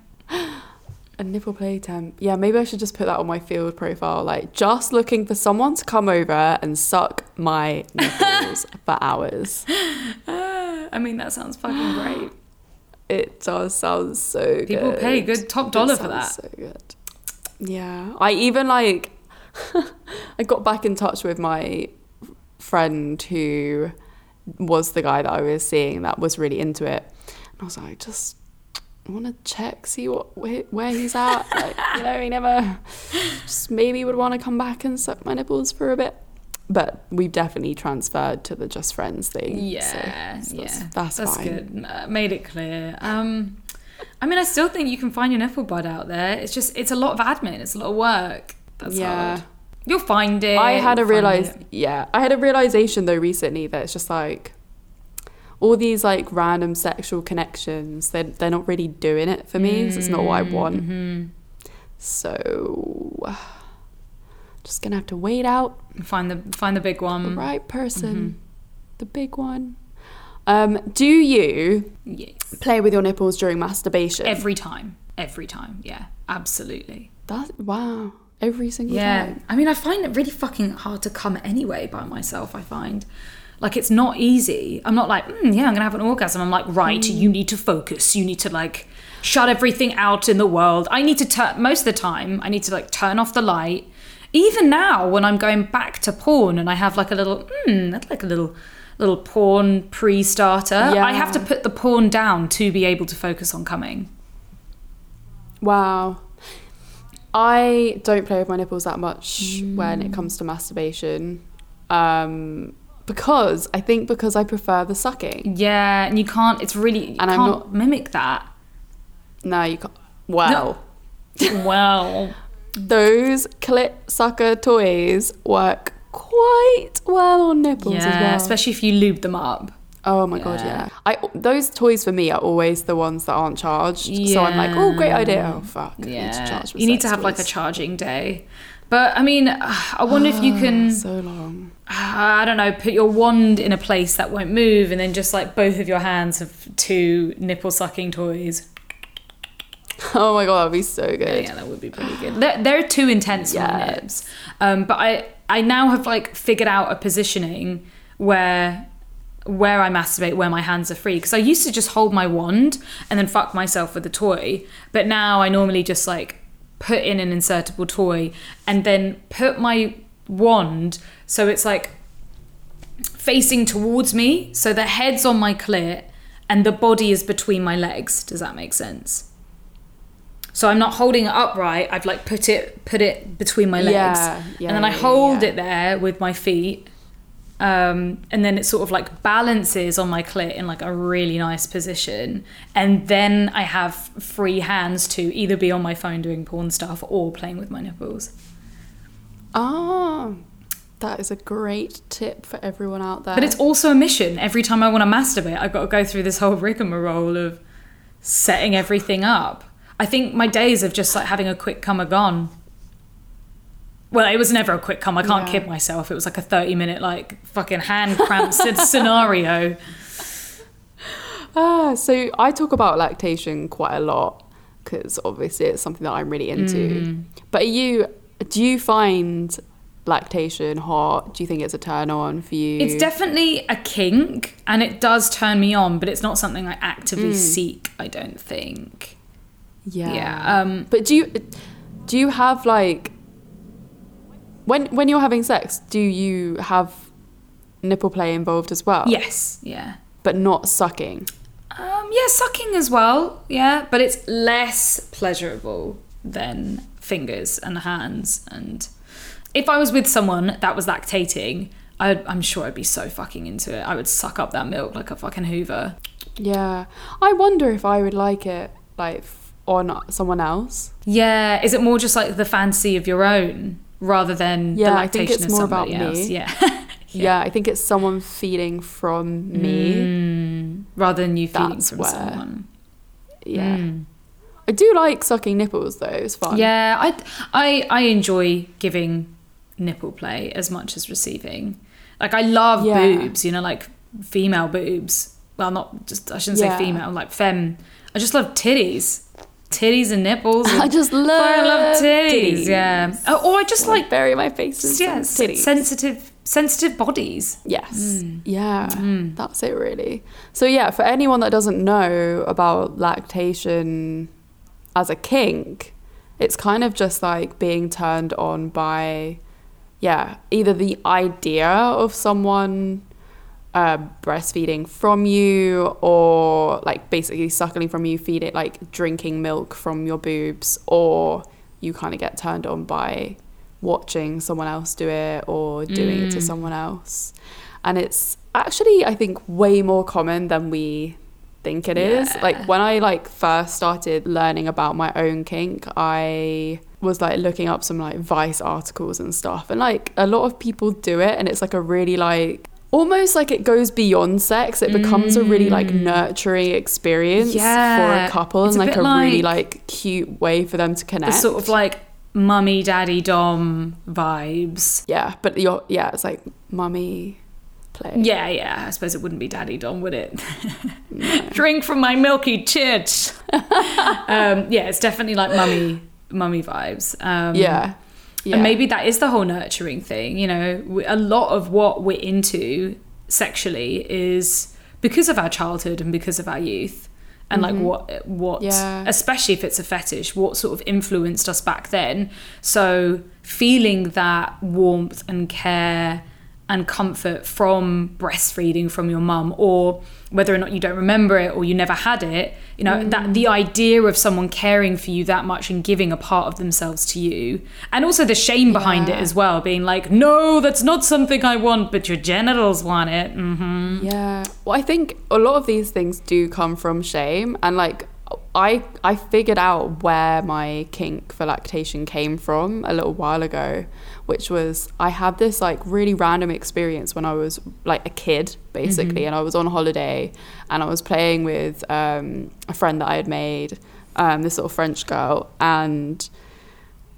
[SPEAKER 2] A nipple play temp. Yeah, maybe I should just put that on my Feeld profile. Like, just looking for someone to come over and suck my nipples for hours.
[SPEAKER 3] Ah, I mean, that sounds fucking great.
[SPEAKER 2] It does sound so good.
[SPEAKER 3] People pay good top dollar for
[SPEAKER 2] sounds
[SPEAKER 3] that.
[SPEAKER 2] So good. Yeah, I even like. I got back in touch with my friend who was the guy that I was seeing that was really into it, and I was like, just want to check, see what where, where he's at. Like, you know, he never just maybe would want to come back and suck my nipples for a bit. But we've definitely transferred to the just friends thing. so
[SPEAKER 3] Yeah,
[SPEAKER 2] that's-
[SPEAKER 3] yeah,
[SPEAKER 2] that's, fine.
[SPEAKER 3] good. Uh, made it clear. Um, I mean, I still think you can find your nipple bud out there. It's just it's a lot of admin. It's a lot of work. That's
[SPEAKER 2] Yeah.
[SPEAKER 3] hard. You'll find it.
[SPEAKER 2] I had a realize,
[SPEAKER 3] it.
[SPEAKER 2] yeah, I had a realization though recently that it's just like all these like random sexual connections. They're they're not really doing it for me. 'cause it's not what I want.
[SPEAKER 3] Mm-hmm.
[SPEAKER 2] So just gonna have to wait out
[SPEAKER 3] Find the find the big one.
[SPEAKER 2] the right person,
[SPEAKER 3] Mm-hmm.
[SPEAKER 2] the big one. Um, do you
[SPEAKER 3] Yes.
[SPEAKER 2] play with your nipples during masturbation?
[SPEAKER 3] Every time. Every time. Yeah. Absolutely.
[SPEAKER 2] that wow, every single
[SPEAKER 3] Yeah.
[SPEAKER 2] time.
[SPEAKER 3] I mean, I find it really fucking hard to come anyway by myself. I find. Like it's not easy. I'm not like, mm, yeah, I'm gonna have an orgasm. I'm like, right,
[SPEAKER 2] Mm.
[SPEAKER 3] you need to focus. You need to like shut everything out in the world. I need to turn most of the time. I need to like turn off the light. Even now, when I'm going back to porn and I have like a little, hmm, that's like a little, little porn pre-starter. Yeah. I have to put the porn down to be able to focus on coming.
[SPEAKER 2] Wow. I don't play with my nipples that much when it comes to masturbation. Um, because I think because I prefer the sucking.
[SPEAKER 3] Yeah, and you can't. It's really you
[SPEAKER 2] And I'm
[SPEAKER 3] can't mimic that.
[SPEAKER 2] No, you can't. Well,
[SPEAKER 3] well,
[SPEAKER 2] those clit sucker toys work quite well on nipples
[SPEAKER 3] yeah,
[SPEAKER 2] as well.
[SPEAKER 3] especially if you lube them up.
[SPEAKER 2] Oh my god,
[SPEAKER 3] Yeah.
[SPEAKER 2] yeah. I those toys for me are always the ones that aren't charged. Yeah. So I'm like, oh, great idea. Oh fuck. Need
[SPEAKER 3] Yeah,
[SPEAKER 2] charge
[SPEAKER 3] you need to have like a charging day. But I mean, I wonder if you can.
[SPEAKER 2] so long.
[SPEAKER 3] I don't know, put your wand in a place that won't move, and then just like both of your hands have two nipple sucking toys.
[SPEAKER 2] Oh my god, that'd be so good.
[SPEAKER 3] Yeah, that would be pretty good. They're, they're too intense for
[SPEAKER 2] Yeah.
[SPEAKER 3] nips. Um, but I I now have like figured out a positioning where where I masturbate where my hands are free because I used to just hold my wand and then fuck myself with the toy, but now I normally just like put in an insertable toy and then put my wand so it's like facing towards me, so the head's on my clit and the body is between my legs. Does that make sense? So I'm not holding it upright. I've like put it put it between my legs,
[SPEAKER 2] Yeah, yeah,
[SPEAKER 3] and then I hold
[SPEAKER 2] yeah.
[SPEAKER 3] it there with my feet, um, and then it sort of like balances on my clit in like a really nice position, and then I have free hands to either be on my phone doing porn stuff or playing with my nipples.
[SPEAKER 2] Ah, that is a great tip for everyone out there.
[SPEAKER 3] But it's also a mission. Every time I want to masturbate, I've got to go through this whole rigmarole of setting everything up. I think my days of just like having a quick come are gone. Well, it was never a quick come. I can't
[SPEAKER 2] Yeah.
[SPEAKER 3] kid myself. It was like a 30 minute, like, fucking hand cramp scenario.
[SPEAKER 2] Ah, so I talk about lactation quite a lot because obviously it's something that I'm really into.
[SPEAKER 3] Mm.
[SPEAKER 2] But are you do you find lactation hot? Do you think it's a turn on for you?
[SPEAKER 3] It's definitely a kink and it does turn me on, but it's not something I actively seek, I don't think.
[SPEAKER 2] yeah.
[SPEAKER 3] Yeah. Um,
[SPEAKER 2] But do you do you have like when when you're having sex, do you have nipple play involved as well?
[SPEAKER 3] yes. Yeah.
[SPEAKER 2] But not sucking.
[SPEAKER 3] Um, yeah, sucking as well. Yeah, but it's less pleasurable than fingers and hands. And if I was with someone that was lactating, I'd, I'm sure I'd be so fucking into it. I would suck up that milk like a fucking Hoover.
[SPEAKER 2] Yeah. I wonder if I would like it like f- on someone else.
[SPEAKER 3] Yeah, is it more just like the fancy of your own rather than the lactation
[SPEAKER 2] I think it's
[SPEAKER 3] of
[SPEAKER 2] more about
[SPEAKER 3] else?
[SPEAKER 2] me.
[SPEAKER 3] Yeah.
[SPEAKER 2] Yeah. I think it's someone feeding from me.
[SPEAKER 3] Mm, rather than you feeding
[SPEAKER 2] That's
[SPEAKER 3] from
[SPEAKER 2] where-
[SPEAKER 3] someone.
[SPEAKER 2] Yeah.
[SPEAKER 3] Mm.
[SPEAKER 2] I do like sucking nipples though. It's fun.
[SPEAKER 3] Yeah, I, I I enjoy giving nipple play as much as receiving. Like I love
[SPEAKER 2] Yeah.
[SPEAKER 3] boobs, you know, like female boobs. Well, not just I shouldn't
[SPEAKER 2] Yeah.
[SPEAKER 3] say female, like femme. I just love titties, titties and nipples.
[SPEAKER 2] I just love
[SPEAKER 3] I love titties. Yeah. Oh, or I just like
[SPEAKER 2] bury my face in
[SPEAKER 3] yeah,
[SPEAKER 2] titties.
[SPEAKER 3] sensitive sensitive bodies.
[SPEAKER 2] Yes.
[SPEAKER 3] Mm.
[SPEAKER 2] Yeah. That's it really. So yeah, for anyone that doesn't know about lactation as a kink, it's kind of just like being turned on by yeah, either the idea of someone uh, breastfeeding from you or like basically suckling from you, feed it like drinking milk from your boobs, or you kind of get turned on by watching someone else do it or doing it to
[SPEAKER 3] Mm.
[SPEAKER 2] someone else. And it's actually, I think, way more common than we think it is.
[SPEAKER 3] Yeah.
[SPEAKER 2] Like when I like first started learning about my own kink, I was like looking up some like Vice articles and stuff. And like a lot of people do it and it's like a really like almost like it goes beyond sex. It becomes a really like
[SPEAKER 3] Mm.
[SPEAKER 2] nurturing experience
[SPEAKER 3] Yeah.
[SPEAKER 2] for a couple
[SPEAKER 3] It's
[SPEAKER 2] and
[SPEAKER 3] a
[SPEAKER 2] like a really
[SPEAKER 3] like-
[SPEAKER 2] like cute way for them to connect.
[SPEAKER 3] sort of like mummy daddy dom vibes.
[SPEAKER 2] yeah, but you're yeah, it's like mummy play.
[SPEAKER 3] Yeah, yeah. I suppose it wouldn't be daddy dom, would it? Drink from my milky tits. um, yeah, it's definitely like mummy mummy vibes. Um,
[SPEAKER 2] Yeah. Yeah.
[SPEAKER 3] And maybe that is the whole nurturing thing. You know, we, a lot of what we're into sexually is because of our childhood and because of our youth. And like what, what,
[SPEAKER 2] Yeah.
[SPEAKER 3] especially if it's a fetish, what sort of influenced us back then. So feeling that warmth and care and comfort from breastfeeding from your mum or whether or not you don't remember it or you never had it you know that the idea of someone caring for you that much and giving a part of themselves to you and also the shame behind it as well being like no that's not something i want but your genitals want it. Hmm
[SPEAKER 2] Yeah. Well, I think a lot of these things do come from shame, and like I I figured out where my kink for lactation came from a little while ago, which was I had this like really random experience when I was like a kid basically, and I was on holiday, and I was playing with um, a friend that I had made, um, this little French girl, and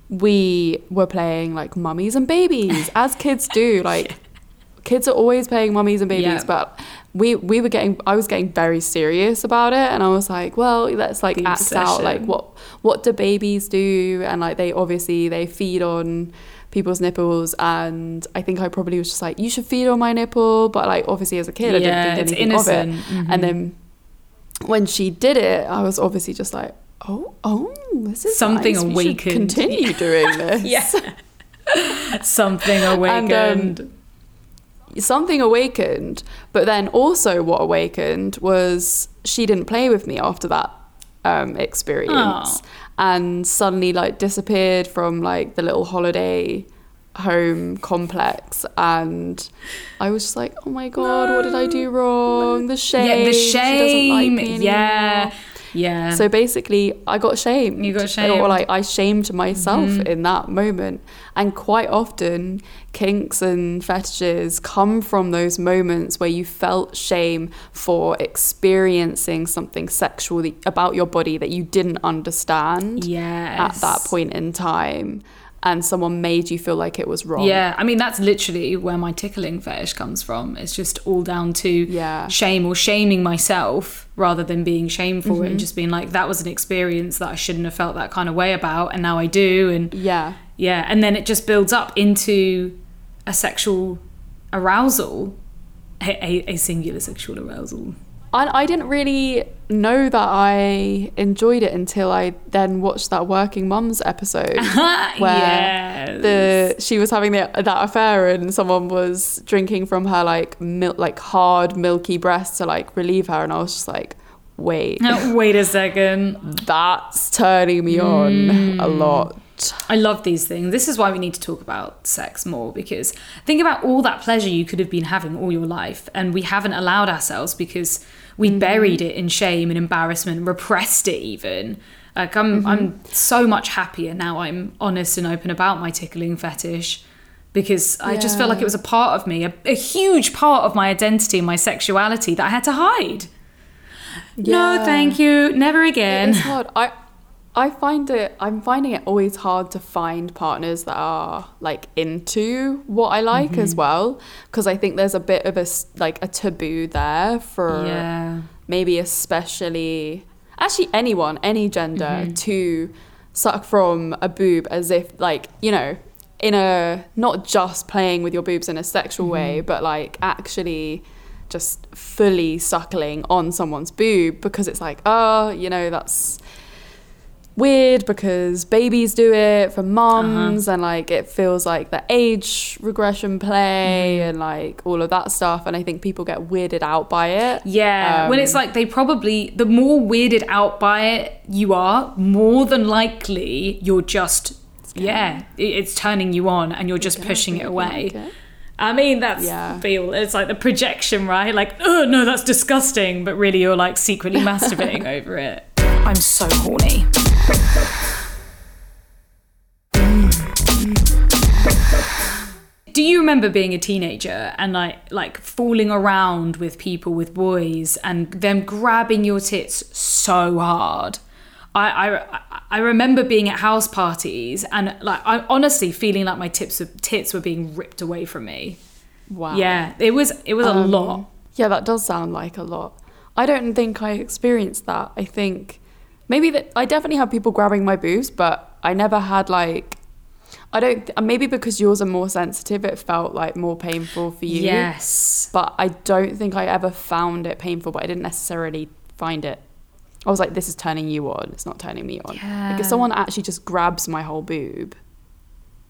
[SPEAKER 2] we were playing like mummies and babies as kids do like kids are always playing mummies and babies
[SPEAKER 3] Yeah.
[SPEAKER 2] but we we were getting i was getting very serious about it and i was like well let's like
[SPEAKER 3] The
[SPEAKER 2] act out like what what do babies do? And like they obviously they feed on people's nipples and i think i probably was just like you should feed on my nipple but like obviously as a kid
[SPEAKER 3] Yeah,
[SPEAKER 2] i didn't think anything of
[SPEAKER 3] innocent.
[SPEAKER 2] it and then when she did it i was obviously just like oh oh this is
[SPEAKER 3] Something
[SPEAKER 2] nice.
[SPEAKER 3] Awakened.
[SPEAKER 2] continue doing this
[SPEAKER 3] yeah something awakened
[SPEAKER 2] And, um, something awakened, but then also what awakened was she didn't play with me after that um, experience,
[SPEAKER 3] Aw.
[SPEAKER 2] And suddenly like disappeared from like the little holiday home complex. And I was just like oh my god what did I do wrong? The shame
[SPEAKER 3] yeah the
[SPEAKER 2] she doesn't like
[SPEAKER 3] shame.
[SPEAKER 2] Me
[SPEAKER 3] yeah. Yeah
[SPEAKER 2] So basically, I got shamed.
[SPEAKER 3] You got
[SPEAKER 2] Or like I shamed myself
[SPEAKER 3] Mhm.
[SPEAKER 2] in that moment. And quite often, kinks and fetishes come from those moments where you felt shame for experiencing something sexual about your body that you didn't understand
[SPEAKER 3] yes
[SPEAKER 2] at that point in time. And someone made you feel like it was wrong.
[SPEAKER 3] Yeah, I mean that's literally where my tickling fetish comes from. It's just all down to
[SPEAKER 2] Yeah.
[SPEAKER 3] shame or shaming myself rather than being shameful
[SPEAKER 2] Mm-hmm.
[SPEAKER 3] and just being like that was an experience that I shouldn't have felt that kind of way about and now I do and
[SPEAKER 2] Yeah.
[SPEAKER 3] yeah, and then it just builds up into a sexual arousal, a, a, a singular sexual arousal.
[SPEAKER 2] I, I didn't really know that I enjoyed it until I then watched that Working Mums episode where
[SPEAKER 3] yes.
[SPEAKER 2] the she was having the, that affair and someone was drinking from her like milk like hard milky breast to like relieve her and I was just like wait
[SPEAKER 3] Wait a second.
[SPEAKER 2] that's turning me on hmm. a lot
[SPEAKER 3] I love these things. This is why we need to talk about sex more because think about all that pleasure you could have been having all your life and we haven't allowed ourselves because we mm-hmm. buried it in shame and embarrassment, repressed it even. Like I'm I'm mm-hmm. so much happier now I'm honest and open about my tickling fetish because I just felt like it was a part of me, a, a huge part of my identity and my sexuality that I had to hide. No, thank you. Never again.
[SPEAKER 2] It's hard. I I find it I'm finding it always hard to find partners that are like into what I like
[SPEAKER 3] Mm-hmm.
[SPEAKER 2] as well because I think there's a bit of a like a taboo there for
[SPEAKER 3] Yeah.
[SPEAKER 2] maybe especially actually anyone any gender
[SPEAKER 3] Mm-hmm.
[SPEAKER 2] to suck from a boob as if like you know in a not just playing with your boobs in a sexual way
[SPEAKER 3] Mm-hmm.
[SPEAKER 2] but like actually just fully suckling on someone's boob because it's like oh you know that's weird because babies do it for mums
[SPEAKER 3] Uh-huh.
[SPEAKER 2] and like it feels like the age regression play
[SPEAKER 3] Mm-hmm.
[SPEAKER 2] and like all of that stuff and i think people get weirded out by it
[SPEAKER 3] Yeah, when
[SPEAKER 2] Um,
[SPEAKER 3] it's like they probably the more weirded out by it you are, more than likely you're just yeah, it's turning you on and you're just pushing it away.
[SPEAKER 2] like it.
[SPEAKER 3] I mean, that's
[SPEAKER 2] Yeah.
[SPEAKER 3] feel. It's like the projection, right? Like, oh no, that's disgusting, but really you're like secretly masturbating over it. I'm so horny. Do you remember being a teenager and like like fooling around with people with boys and them grabbing your tits so hard? I, I I remember being at house parties and like I honestly feeling like my tips of tits were being ripped away from me.
[SPEAKER 2] wow
[SPEAKER 3] Yeah, it was it was a
[SPEAKER 2] Um,
[SPEAKER 3] lot.
[SPEAKER 2] yeah that does sound like a lot i don't think i experienced that i think maybe that i definitely had people grabbing my boobs but i never had like i don't maybe because yours are more sensitive it felt like more painful for you
[SPEAKER 3] Yes.
[SPEAKER 2] but I don't think I ever found it painful, but I didn't necessarily find it. I was like, this is turning you on. It's not turning me on. Like if someone actually just grabs my whole boob,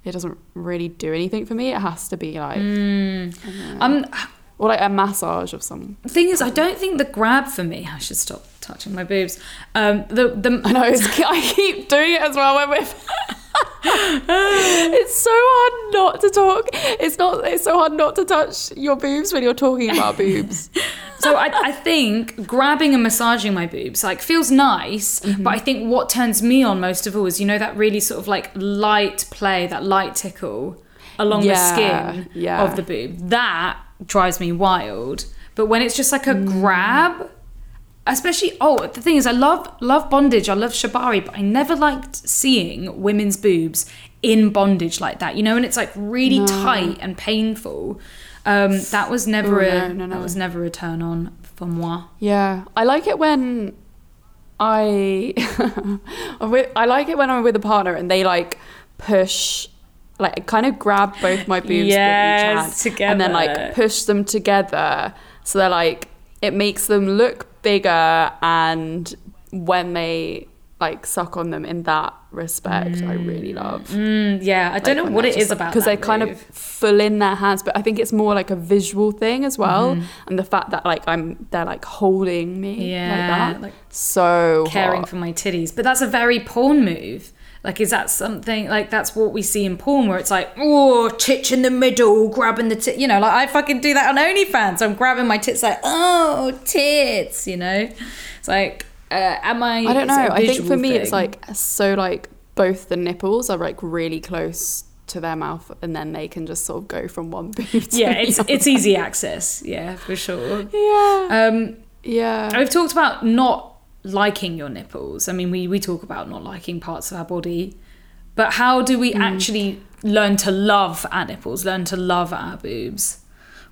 [SPEAKER 2] it doesn't really do anything for me. It has to be like
[SPEAKER 3] Um,
[SPEAKER 2] or like a massage of some.
[SPEAKER 3] the thing is, I don't think the grab for me. I should stop touching my boobs. Um, the the
[SPEAKER 2] I know it's, I keep doing it as well when we're. it's so hard not to talk. It's not. It's so hard not to touch your boobs when you're talking about boobs.
[SPEAKER 3] So I, I think grabbing and massaging my boobs like feels nice,
[SPEAKER 2] Mm-hmm.
[SPEAKER 3] but I think what turns me on most of all is you know that really sort of like light play, that light tickle along
[SPEAKER 2] Yeah,
[SPEAKER 3] the skin
[SPEAKER 2] yeah.
[SPEAKER 3] of the boob. That drives me wild. But when it's just like a
[SPEAKER 2] Mm.
[SPEAKER 3] grab, especially oh the thing is I love love bondage, I love shibari, but I never liked seeing women's boobs in bondage like that. You know, and it's like really tight and painful. Um, that was never
[SPEAKER 2] Ooh,
[SPEAKER 3] a
[SPEAKER 2] no, no,
[SPEAKER 3] that was never a turn on for moi.
[SPEAKER 2] Yeah, I like it when I I like it when I'm with a partner and they like push like kind of grab both my boobs
[SPEAKER 3] Yes,
[SPEAKER 2] with each hand and then like push them together so they're like it makes them look bigger and when they like suck on them in that respect I really love
[SPEAKER 3] Mm, yeah, I don't know what it is about
[SPEAKER 2] because they kind
[SPEAKER 3] move.
[SPEAKER 2] of full in their hands but i think it's more like a visual thing as well
[SPEAKER 3] Mm-hmm.
[SPEAKER 2] and the fact that like i'm they're like holding me
[SPEAKER 3] Yeah,
[SPEAKER 2] like that
[SPEAKER 3] like
[SPEAKER 2] so
[SPEAKER 3] caring
[SPEAKER 2] hot.
[SPEAKER 3] for my titties. But that's a very porn move. Like, is that something like that's what we see in porn where it's like, oh, tits in the middle, grabbing the tit, you know, like I fucking do that on OnlyFans. I'm grabbing my tits, like, oh, tits, you know? It's like, uh, am I?
[SPEAKER 2] i don't know I think for me it's like so like both the nipples are like really close to their mouth and then they can just sort of go from one boob to
[SPEAKER 3] yeah,
[SPEAKER 2] the
[SPEAKER 3] it's it's easy access. Yeah, for sure.
[SPEAKER 2] yeah
[SPEAKER 3] Um,
[SPEAKER 2] yeah
[SPEAKER 3] We've talked about not liking your nipples. I mean, we, we talk about not liking parts of our body, but how do we mm. actually learn to love our nipples, learn to love our boobs?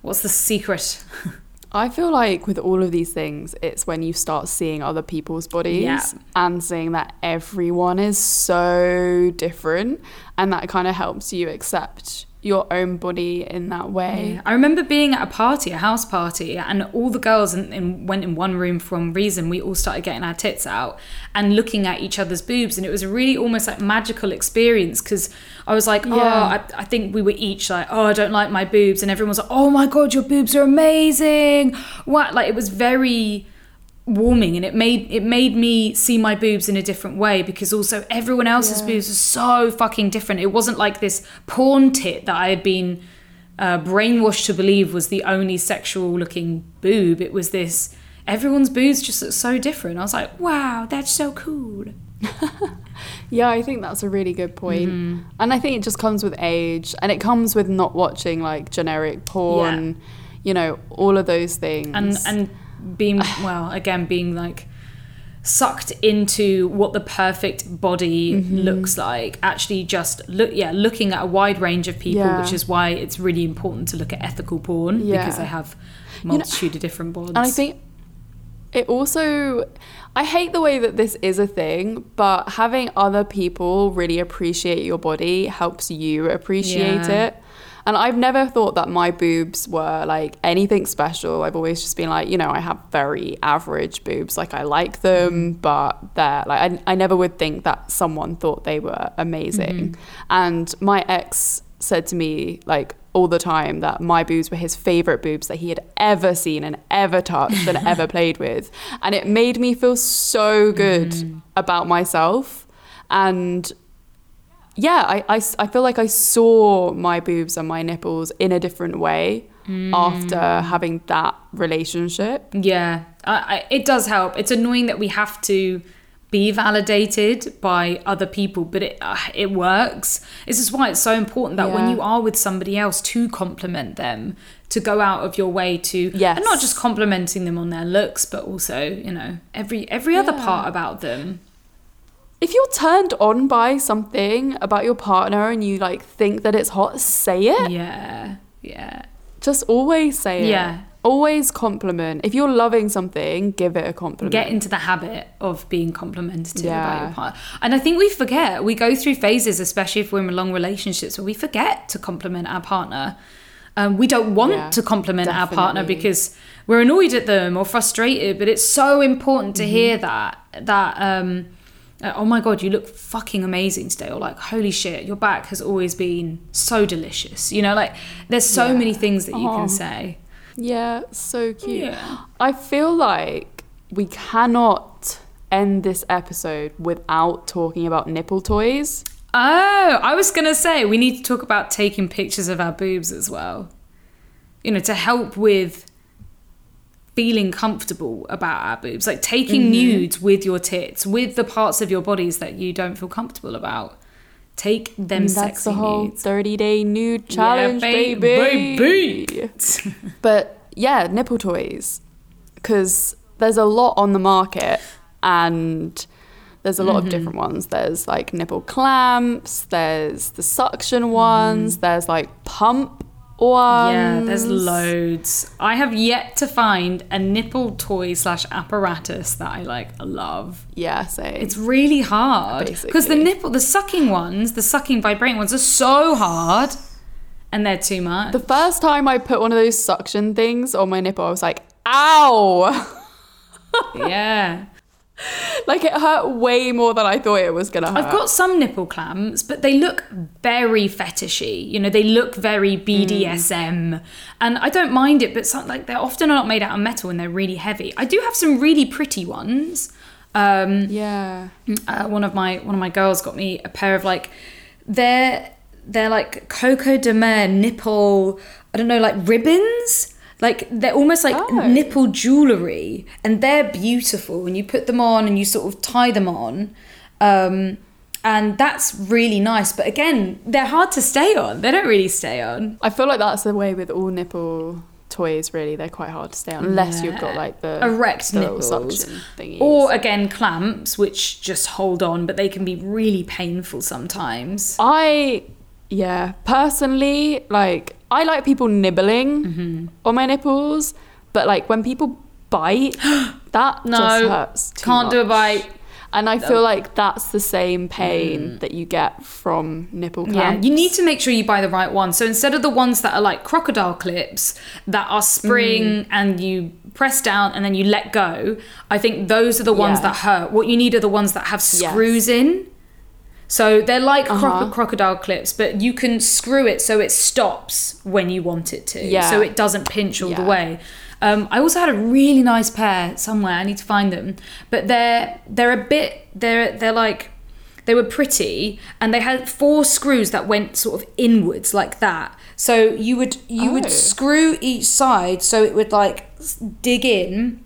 [SPEAKER 3] What's the secret?
[SPEAKER 2] I feel like with all of these things, it's when you start seeing other people's bodies
[SPEAKER 3] Yeah.
[SPEAKER 2] and seeing that everyone is so different, and that kind of helps you accept your own body in that way.
[SPEAKER 3] I remember being at a party, a house party, and all the girls in, in, went in one room for from Reason. We all started getting our tits out and looking at each other's boobs, and it was a really almost like magical experience because I was like, oh, I, I think we were each like, oh, I don't like my boobs, and everyone was like, oh my god, your boobs are amazing. What? Like it was very warming and it made it made me see my boobs in a different way because also everyone else's boobs are so fucking different. It wasn't like this porn tit that I had been uh, brainwashed to believe was the only sexual looking boob. It was this everyone's boobs just look so different. I was like, wow, that's so cool.
[SPEAKER 2] Yeah, I think that's a really good point.
[SPEAKER 3] Mm-hmm.
[SPEAKER 2] And I think it just comes with age and it comes with not watching like generic porn, you know, all of those things.
[SPEAKER 3] and and being well again being like sucked into what the perfect body
[SPEAKER 2] Mm-hmm.
[SPEAKER 3] looks like actually just look yeah looking at a wide range of people
[SPEAKER 2] Yeah.
[SPEAKER 3] which is why it's really important to look at ethical porn
[SPEAKER 2] Yeah.
[SPEAKER 3] because they have multitude of different bods
[SPEAKER 2] And I think it also, I hate the way that this is a thing, but having other people really appreciate your body helps you appreciate
[SPEAKER 3] Yeah.
[SPEAKER 2] it. And I've never thought that my boobs were like anything special. I've always just been like, you know, I have very average boobs. Like I like them, mm-hmm. but they're like, I, I never would think that someone thought they were amazing. Mm-hmm. And my ex said to me, like, all the time that my boobs were his favorite boobs that he had ever seen and ever touched and ever played with. And it made me feel so good mm. about myself. And yeah, I, I, I feel like I saw my boobs and my nipples in a different way after having that relationship.
[SPEAKER 3] yeah I, I, it does help. It's annoying that we have to be validated by other people but it uh, it works. This is why it's so important that when you are with somebody else to compliment them to go out of your way to
[SPEAKER 2] Yes.
[SPEAKER 3] and not just complimenting them on their looks but also you know every every other part about them
[SPEAKER 2] If you're turned on by something about your partner and you like think that it's hot, say it.
[SPEAKER 3] yeah yeah
[SPEAKER 2] Just always say it.
[SPEAKER 3] Yeah.
[SPEAKER 2] Always compliment. If you're loving something, give it a compliment.
[SPEAKER 3] get into the habit of being complimented to about your partner. And I think we forget, we go through phases, especially if we're in long relationships, where we forget to compliment our partner. Um, we don't want
[SPEAKER 2] Yeah,
[SPEAKER 3] to compliment our partner because we're annoyed at them or frustrated, but it's so important
[SPEAKER 2] Mm-hmm.
[SPEAKER 3] to hear that that um, uh, oh my god, you look fucking amazing today, or like, holy shit, your back has always been so delicious. You know, like there's so
[SPEAKER 2] Yeah.
[SPEAKER 3] many things that you
[SPEAKER 2] Aw.
[SPEAKER 3] can say.
[SPEAKER 2] Yeah, so cute.
[SPEAKER 3] Yeah.
[SPEAKER 2] I feel like we cannot end this episode without talking about nipple toys.
[SPEAKER 3] Oh, I was gonna say we need to talk about taking pictures of our boobs as well. You know, to help with feeling comfortable about our boobs, like taking
[SPEAKER 2] Mm-hmm.
[SPEAKER 3] nudes with your tits, with the parts of your bodies that you don't feel comfortable about. Take them sexy
[SPEAKER 2] that's the whole
[SPEAKER 3] nudes.
[SPEAKER 2] 30 day nude challenge,
[SPEAKER 3] ba-
[SPEAKER 2] baby.
[SPEAKER 3] baby.
[SPEAKER 2] but yeah, nipple toys. Because there's a lot on the market and there's a lot
[SPEAKER 3] Mm-hmm.
[SPEAKER 2] of different ones. There's like nipple clamps, there's the suction ones, there's like pump ones.
[SPEAKER 3] Yeah, there's loads. I have yet to find a nipple toy slash apparatus that I like love.
[SPEAKER 2] Yeah, same.
[SPEAKER 3] It's really hard because the nipple, the sucking ones, the sucking vibrating ones are so hard, and they're too much.
[SPEAKER 2] the first time I put one of those suction things on my nipple, I was like, ow!
[SPEAKER 3] yeah,
[SPEAKER 2] like it hurt way more than I thought it was gonna hurt.
[SPEAKER 3] I've got some nipple clamps, but they look very fetishy. You know, they look very BDSM, and I don't mind it. But some, like they're often not made out of metal and they're really heavy. I do have some really pretty ones. Um,
[SPEAKER 2] yeah.
[SPEAKER 3] uh, one of my one of my girls got me a pair of like they're they're like Coco de Mer nipple I don't know like ribbons like they're almost like
[SPEAKER 2] Oh.
[SPEAKER 3] nipple jewelry and they're beautiful when you put them on and you sort of tie them on um, and that's really nice but again they're hard to stay on they don't really stay on
[SPEAKER 2] I feel like that's the way with all nipple toys, really. They're quite hard to stay on unless you've got like the
[SPEAKER 3] Erect
[SPEAKER 2] the
[SPEAKER 3] nipples. or again clamps which just hold on but they can be really painful sometimes
[SPEAKER 2] I, yeah, personally, like, I like people nibbling
[SPEAKER 3] Mm-hmm.
[SPEAKER 2] on my nipples, but like when people bite, that
[SPEAKER 3] No,
[SPEAKER 2] just hurts. too
[SPEAKER 3] can't do a bite.
[SPEAKER 2] And I feel like that's the same pain that you get from nipple
[SPEAKER 3] Mm. Yeah, you need to make sure you buy the right one. So instead of the ones that are like crocodile clips that are spring
[SPEAKER 2] Mm.
[SPEAKER 3] and you press down and then you let go, I think those are the ones
[SPEAKER 2] Yeah.
[SPEAKER 3] that hurt. What you need are the ones that have screws in. So they're like
[SPEAKER 2] Uh-huh.
[SPEAKER 3] crocodile clips, but you can screw it so it stops when you want it to.
[SPEAKER 2] Yeah.
[SPEAKER 3] So it doesn't pinch all the way. Um, I also had a really nice pair somewhere. I need to find them, but they're they're a bit they're they're like they were pretty and they had four screws that went sort of inwards like that. So you would you
[SPEAKER 2] Oh.
[SPEAKER 3] would screw each side so it would like dig in,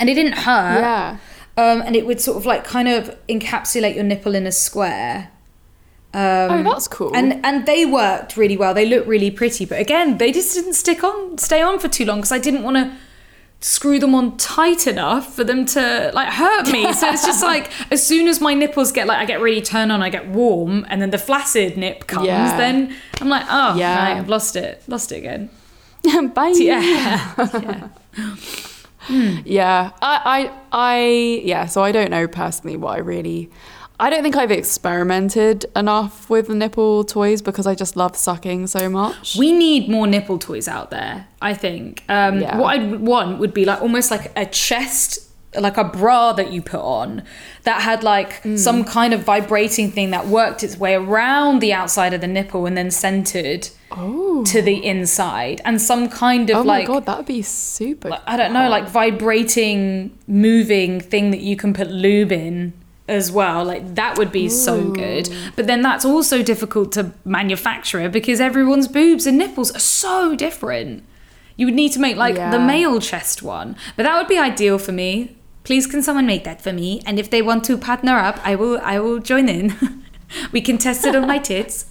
[SPEAKER 3] and it didn't hurt.
[SPEAKER 2] Yeah.
[SPEAKER 3] Um, and it would sort of like kind of encapsulate your nipple in a square. Um,
[SPEAKER 2] Oh, that's cool.
[SPEAKER 3] And and they worked really well. They looked really pretty, but again, they just didn't stick on, stay on for too long because I didn't want to screw them on tight enough for them to like hurt me. So it's just like as soon as my nipples get like I get really turned on, I get warm, and then the flaccid nip comes,
[SPEAKER 2] Yeah.
[SPEAKER 3] then I'm like, oh,
[SPEAKER 2] Yeah.
[SPEAKER 3] right, I've lost it, lost it again.
[SPEAKER 2] Bye.
[SPEAKER 3] Yeah, yeah.
[SPEAKER 2] Yeah, I, I, I, yeah. So I don't know personally what I really. I don't think I've experimented enough with nipple toys because I just love sucking so much.
[SPEAKER 3] We need more nipple toys out there, I think. Um,
[SPEAKER 2] Yeah.
[SPEAKER 3] What I'd want would be like almost like a chest, like a bra that you put on that had like
[SPEAKER 2] Hmm.
[SPEAKER 3] some kind of vibrating thing that worked its way around the outside of the nipple and then centered to the inside and some kind of
[SPEAKER 2] oh
[SPEAKER 3] like.
[SPEAKER 2] Oh my god, that would be super.
[SPEAKER 3] like, I don't know, like vibrating, moving thing that you can put lube in as well. Like that would be so good. But then that's also difficult to manufacture because everyone's boobs and nipples are so different. You would need to make like the male chest one. But that would be ideal for me. Please can someone make that for me? And if they want to partner up, I will I will join in. we can test it on my tits.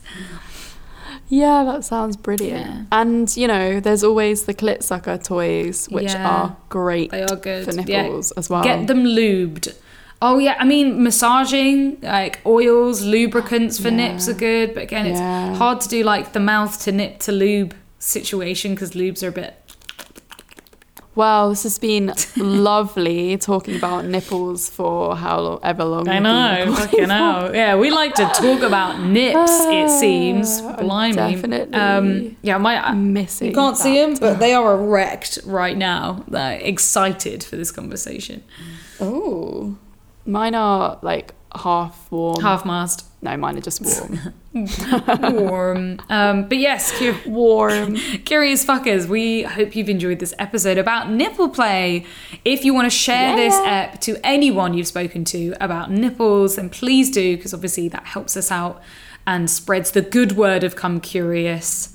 [SPEAKER 2] Yeah, that sounds brilliant.
[SPEAKER 3] Yeah.
[SPEAKER 2] And you know, there's always the clit sucker toys, which
[SPEAKER 3] Yeah.
[SPEAKER 2] are great.
[SPEAKER 3] They are good.
[SPEAKER 2] for
[SPEAKER 3] Yeah.
[SPEAKER 2] nipples as well.
[SPEAKER 3] Get them lubed. Oh yeah, I mean massaging, like oils, lubricants for nips are good, but again, it's hard to do like the mouth to nip to lube situation because lubes are a bit.
[SPEAKER 2] Well, this has been lovely talking about nipples for however long.
[SPEAKER 3] I know, fucking hell. Yeah, we like to talk about nips. It seems,
[SPEAKER 2] Ah,
[SPEAKER 3] blimey.
[SPEAKER 2] definitely
[SPEAKER 3] Um, yeah, my
[SPEAKER 2] missing.
[SPEAKER 3] you can't see them, but they are erect right now. They're excited for this conversation.
[SPEAKER 2] Oh, Mine are like half warm.
[SPEAKER 3] Half mast.
[SPEAKER 2] No, mine are just warm.
[SPEAKER 3] Warm. um, but yes, cu-
[SPEAKER 2] warm.
[SPEAKER 3] Curious fuckers, we hope you've enjoyed this episode about nipple play. If you want to share this
[SPEAKER 2] Yeah.
[SPEAKER 3] ep to anyone you've spoken to about nipples, then please do, because obviously that helps us out and spreads the good word of Come Curious.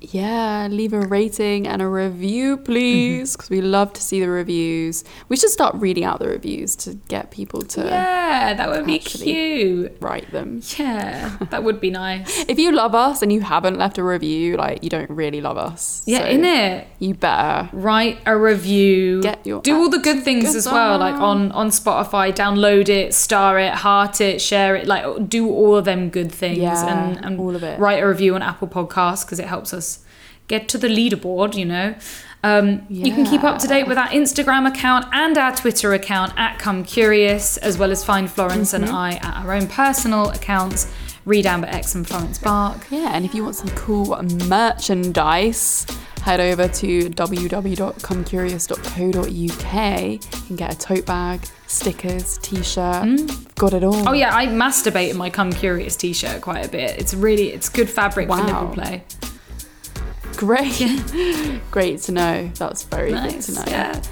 [SPEAKER 2] Yeah, leave a rating and a review, please, mm-hmm. because we love to see the reviews. We should start reading out the reviews to get people to
[SPEAKER 3] Yeah, that would be cute.
[SPEAKER 2] write them.
[SPEAKER 3] Yeah, that would be nice.
[SPEAKER 2] If you love us and you haven't left a review, like you don't really love us.
[SPEAKER 3] Yeah,
[SPEAKER 2] So
[SPEAKER 3] in it.
[SPEAKER 2] You better.
[SPEAKER 3] write a review
[SPEAKER 2] Get your
[SPEAKER 3] do all the good things as well like on on spotify download it star it heart it share it like do all of them good things
[SPEAKER 2] Yeah,
[SPEAKER 3] and, and
[SPEAKER 2] all of it.
[SPEAKER 3] write a review on apple podcasts because it helps us get to the leaderboard you know um, You can keep up to date with our Instagram account and our Twitter account at Come Curious, as well as find Florence
[SPEAKER 2] Mm-hmm.
[SPEAKER 3] and I at our own personal accounts, Reed Amber X and Florence Bark.
[SPEAKER 2] Yeah, and if you want some cool merchandise, head over to www.comecurious.co.uk. You can get a tote bag, stickers, t-shirt. We've got it all.
[SPEAKER 3] Oh yeah, I masturbate in my Come Curious t-shirt quite a bit. It's really it's good fabric for
[SPEAKER 2] Wow.
[SPEAKER 3] nipple play.
[SPEAKER 2] Great. Great to know. That's very good to know.
[SPEAKER 3] Yeah.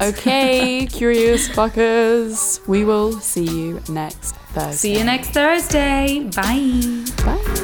[SPEAKER 2] Okay, curious fuckers. We will see you next Thursday.
[SPEAKER 3] See you next Thursday. Bye.
[SPEAKER 2] Bye.